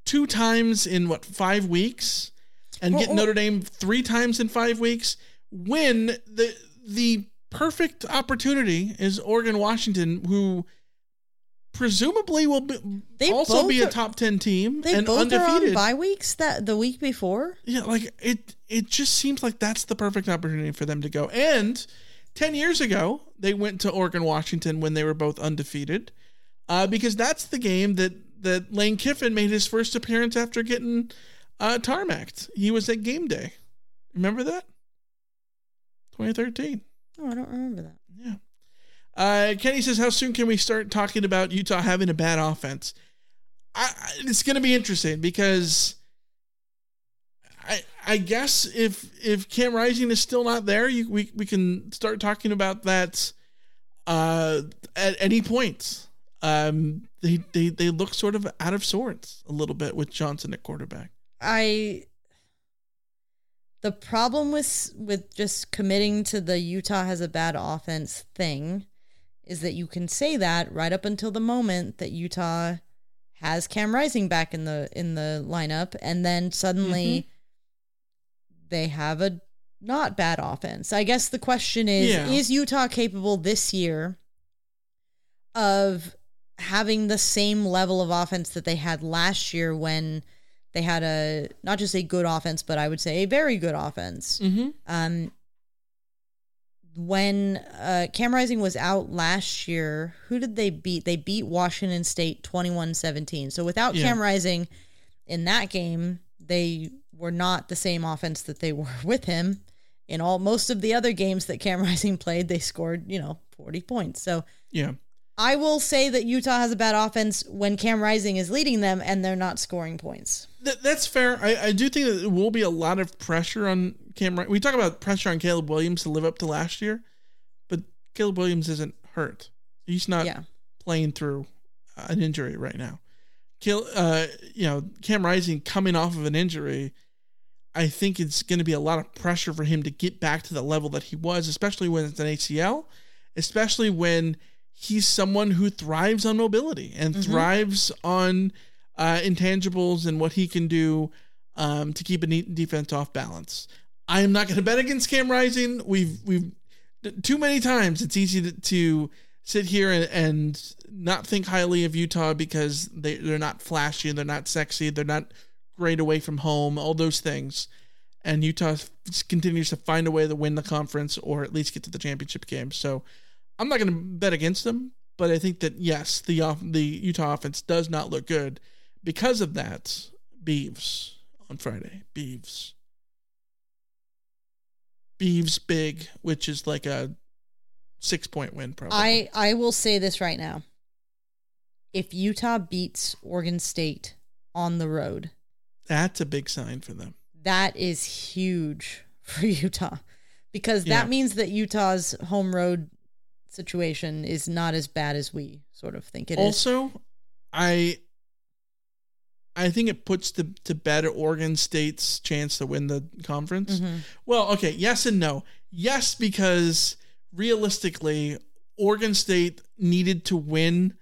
Speaker 2: two times in what five weeks, and get
Speaker 3: Well,
Speaker 2: Notre Dame three times in five weeks. When the the perfect opportunity is Oregon Washington, who presumably will be,
Speaker 3: They
Speaker 2: also be a top ten team
Speaker 3: They
Speaker 2: and
Speaker 3: both
Speaker 2: undefeated.
Speaker 3: are on bye weeks that the week before.
Speaker 2: Yeah, like it it just seems like that's the perfect opportunity for them to go. And 10 years ago, they went to Oregon Washington when they were both undefeated. Uh, because that's the game that that Lane Kiffin made his first appearance after getting uh tarmacked. He was at game day. Remember that? 2013.
Speaker 3: Oh, I don't remember that.
Speaker 2: Yeah. Uh, Kenny says, "How soon can we start talking about Utah having a bad offense?" I, I- it's going to be interesting because I guess if if Cam Rising is still not there, you, we we can start talking about that uh, at any point. Um, they they they look sort of out of sorts a little bit with Johnson at quarterback.
Speaker 3: I the problem with with just committing to the Utah has a bad offense thing is that you can say that right up until the moment that Utah has Cam Rising back in the in the lineup and then suddenly they have a not bad offense. I guess the question is
Speaker 8: Yeah.
Speaker 3: is Utah capable this year of having the same level of offense that they had last year when they had a not just a good offense, but I would say a very good offense.
Speaker 2: Mm-hmm.
Speaker 3: Um, when uh, Cam Rising was out last year, who did they beat? They beat Washington State 21 17. So without
Speaker 2: Yeah.
Speaker 3: Cam Rising in that game, they were not the same offense that they were with him. In all most of the other games that Cam Rising played, they scored, you know, 40 points. So
Speaker 2: Yeah.
Speaker 3: I will say that Utah has a bad offense when Cam Rising is leading them and they're not scoring points.
Speaker 2: Th- that's fair. I, I do think that there will be a lot of pressure on Cam. We talk about pressure on Caleb Williams to live up to last year, but Caleb Williams isn't hurt. He's not
Speaker 3: Yeah.
Speaker 2: playing through uh, an injury right now. Cal, uh, you know, Cam Rising coming off of an injury, I think it's going to be a lot of pressure for him to get back to the level that he was, especially when it's an ACL, especially when he's someone who thrives on mobility and
Speaker 3: Mhm.
Speaker 2: thrives on uh, intangibles and what he can do um, to keep a neat defense off balance. I am not going to bet against Cam Rising. We've we've too many times. It's easy to, to sit here and, and not think highly of Utah because they they're not flashy, they're not sexy, they're not great away from home, all those things. And Utah continues to find a way to win the conference or at least get to the championship game. So I'm not going to bet against them, but I think that yes, the off, the Utah offense does not look good because of that. Beavs on Friday. Beavs. Beavs big, which is like a six point win probably.
Speaker 3: I I will say this right now. If Utah beats Oregon State on the road,
Speaker 2: That's a big sign for them.
Speaker 3: that is huge for Utah because
Speaker 2: Yeah.
Speaker 3: that means that Utah's home road situation is not as bad as we sort of think it is.
Speaker 2: also, I I think it puts to, to bed Oregon State's chance to win the conference.
Speaker 3: Mhm.
Speaker 2: Well, okay, yes and no. Yes, because realistically, Oregon State needed to win.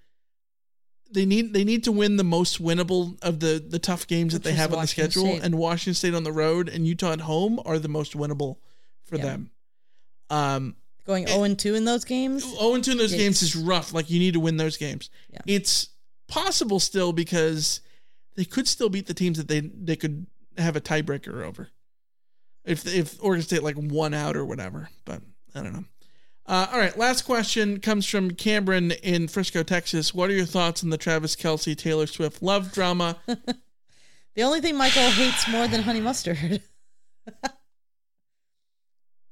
Speaker 2: They need they need to win the most winnable of the the tough games
Speaker 3: Which
Speaker 2: that they have on the schedule,
Speaker 3: State.
Speaker 2: and Washington State on the road and Utah at home are the most winnable for
Speaker 3: Yeah.
Speaker 2: them. Um,
Speaker 3: Going 0 and 2 in those games.
Speaker 2: 0 and 2 in those games is rough. Like you need to win those games.
Speaker 3: Yeah.
Speaker 2: It's possible still because they could still beat the teams that they they could have a tiebreaker over. If if Oregon State like one out or whatever, but I don't know. Uh, all right, last question comes from Cameron in Frisco, Texas. What are your thoughts on the Travis Kelce Taylor Swift love drama?
Speaker 3: The only thing Michael hates more than honey mustard.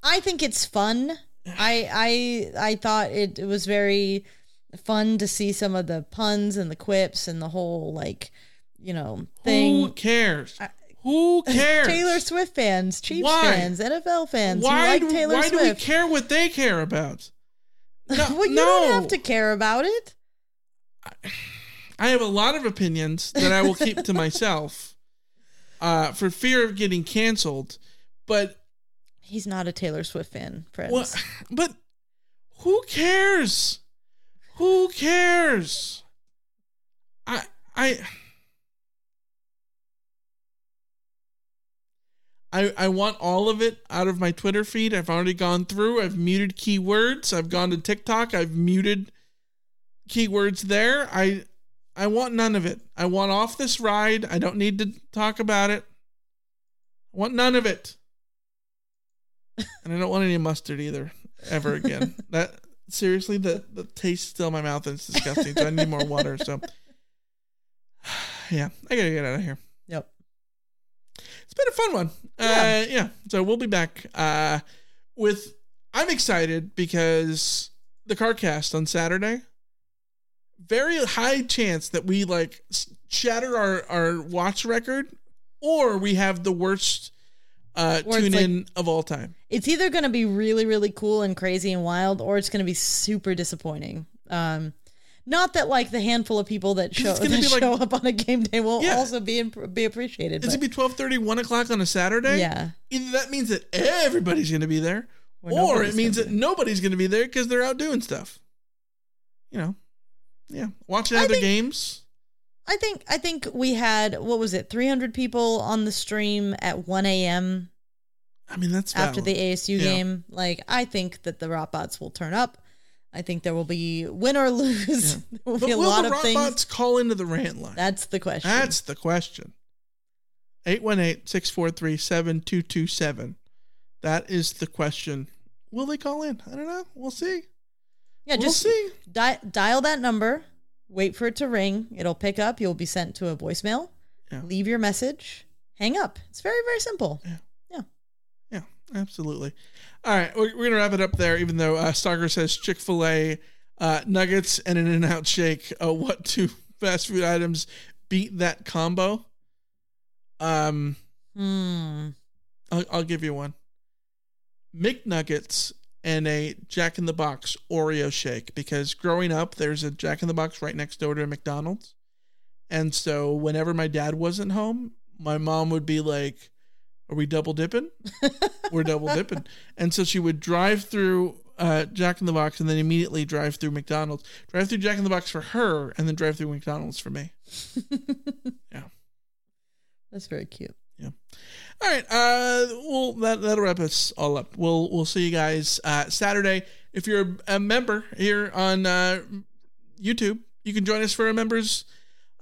Speaker 3: I think it's fun. I I I thought it, it was very fun to see some of the puns and the quips and the whole like, you know, thing.
Speaker 2: Who cares? Who cares?
Speaker 3: Taylor Swift fans, Chiefs
Speaker 2: Why?
Speaker 3: fans, NFL fans
Speaker 2: why
Speaker 3: like
Speaker 2: do,
Speaker 3: Taylor
Speaker 2: why do we care what they care about? No,
Speaker 3: well, you
Speaker 2: no.
Speaker 3: don't have to care about it.
Speaker 2: I have a lot of opinions that I will keep to myself uh, for fear of getting canceled. But
Speaker 3: He's not a Taylor Swift fan, friends.
Speaker 2: what? But who cares? Who cares? I I I I want all of it out of my Twitter feed. I've already gone through. I've muted keywords. I've gone to TikTok. I've muted keywords there. I I want none of it. I want off this ride. I don't need to talk about it. I want none of it. And I don't want any mustard either ever again. that seriously, the the taste still in my mouth and it's disgusting. So I need more water. So yeah, I gotta get out of here. It's been a fun one. Yeah. Uh, yeah. So we'll be back uh, with. I'm excited because the CarCast on Saturday. Very high chance that we like shatter our our watch record, or we have the worst uh,
Speaker 3: Or
Speaker 2: tune
Speaker 3: like-
Speaker 2: in of all time.
Speaker 3: it's either going to be really really cool and crazy and wild or it's going to be super disappointing um not that like the handful of people that show,
Speaker 2: It's gonna
Speaker 3: that
Speaker 2: be like-
Speaker 3: show up on a game day will
Speaker 2: Yeah.
Speaker 3: also be imp- be appreciated
Speaker 2: It's
Speaker 3: but
Speaker 2: gonna be 12:30, 1 o'clock on a Saturday.
Speaker 3: Yeah.
Speaker 2: Either that means that everybody's gonna be there,
Speaker 3: Or
Speaker 2: or,
Speaker 3: nobody's
Speaker 2: it means
Speaker 3: gonna
Speaker 2: that nobody's gonna be there because they're out doing stuff. You know, yeah, watching
Speaker 3: I
Speaker 2: other
Speaker 3: think-
Speaker 2: games.
Speaker 3: i think i think we had what was it 300 people on the stream at 1 a.m
Speaker 2: I mean, that's
Speaker 3: after
Speaker 2: valid.
Speaker 3: the asu
Speaker 2: Yeah.
Speaker 3: game like i think that the Rotbots will turn up i think there will be win or lose there will
Speaker 2: But
Speaker 3: be a
Speaker 2: will
Speaker 3: lot
Speaker 2: the
Speaker 3: of things
Speaker 2: Rotbots call into the rant line?
Speaker 3: that's the question
Speaker 2: That's the question. 818-643-7227. That is the question. Will they call in? I don't know. We'll see.
Speaker 3: Yeah,
Speaker 2: We'll
Speaker 3: just
Speaker 2: see.
Speaker 3: Di- dial that number, wait for it to ring. It'll pick up. You'll be sent to a voicemail.
Speaker 2: Yeah.
Speaker 3: Leave your message. Hang up. It's very, very simple.
Speaker 2: Yeah. Yeah. Yeah, absolutely. All right, we're, we're gonna wrap it up there. Even though uh, Stalker says Chick Fil A uh, nuggets and an In-N-Out shake. Uh, what two fast food items beat that combo? Um,
Speaker 3: Hmm.
Speaker 2: I'll, I'll give you one. McNuggets and a Jack in the Box Oreo shake because growing up, there's a Jack in the Box right next door to a McDonald's. And so whenever my dad wasn't home, my mom would be like, Are we double dipping? We're double dipping. And so she would drive through uh, Jack in the Box and then immediately drive through McDonald's. Drive through Jack in the Box for her and then drive through McDonald's for me. Yeah.
Speaker 3: That's very cute.
Speaker 2: Yeah. All right. Uh, well, that that'll wrap us all up. We'll we'll see you guys uh, Saturday. If you're a member here on uh, YouTube, you can join us for a members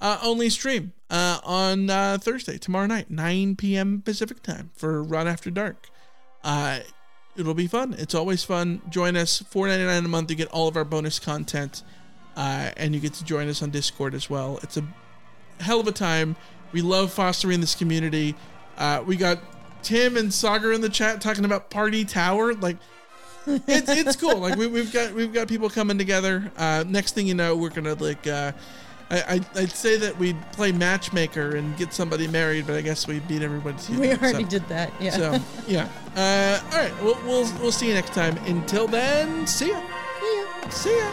Speaker 2: uh, only stream uh, on uh, Thursday, tomorrow night, 9 p.m. Pacific time for Run After Dark. Uh, it'll be fun. It's always fun. Join us. $4.99 a month. You get all of our bonus content, uh, and you get to join us on Discord as well. It's a hell of a time. We love fostering this community. Uh, we got Tim and Sagar in the chat talking about Party Tower. Like, it's it's cool. Like we, we've got we've got people coming together. Uh, next thing you know, we're gonna like. Uh, I, I I'd say that we'd play matchmaker and get somebody married, but I guess we beat everybody. to
Speaker 3: We
Speaker 2: that,
Speaker 3: already
Speaker 2: so-
Speaker 3: did that. Yeah.
Speaker 2: So yeah. Uh, all right. We'll, we'll we'll see you next time. Until then, see ya.
Speaker 3: See ya.
Speaker 2: See ya.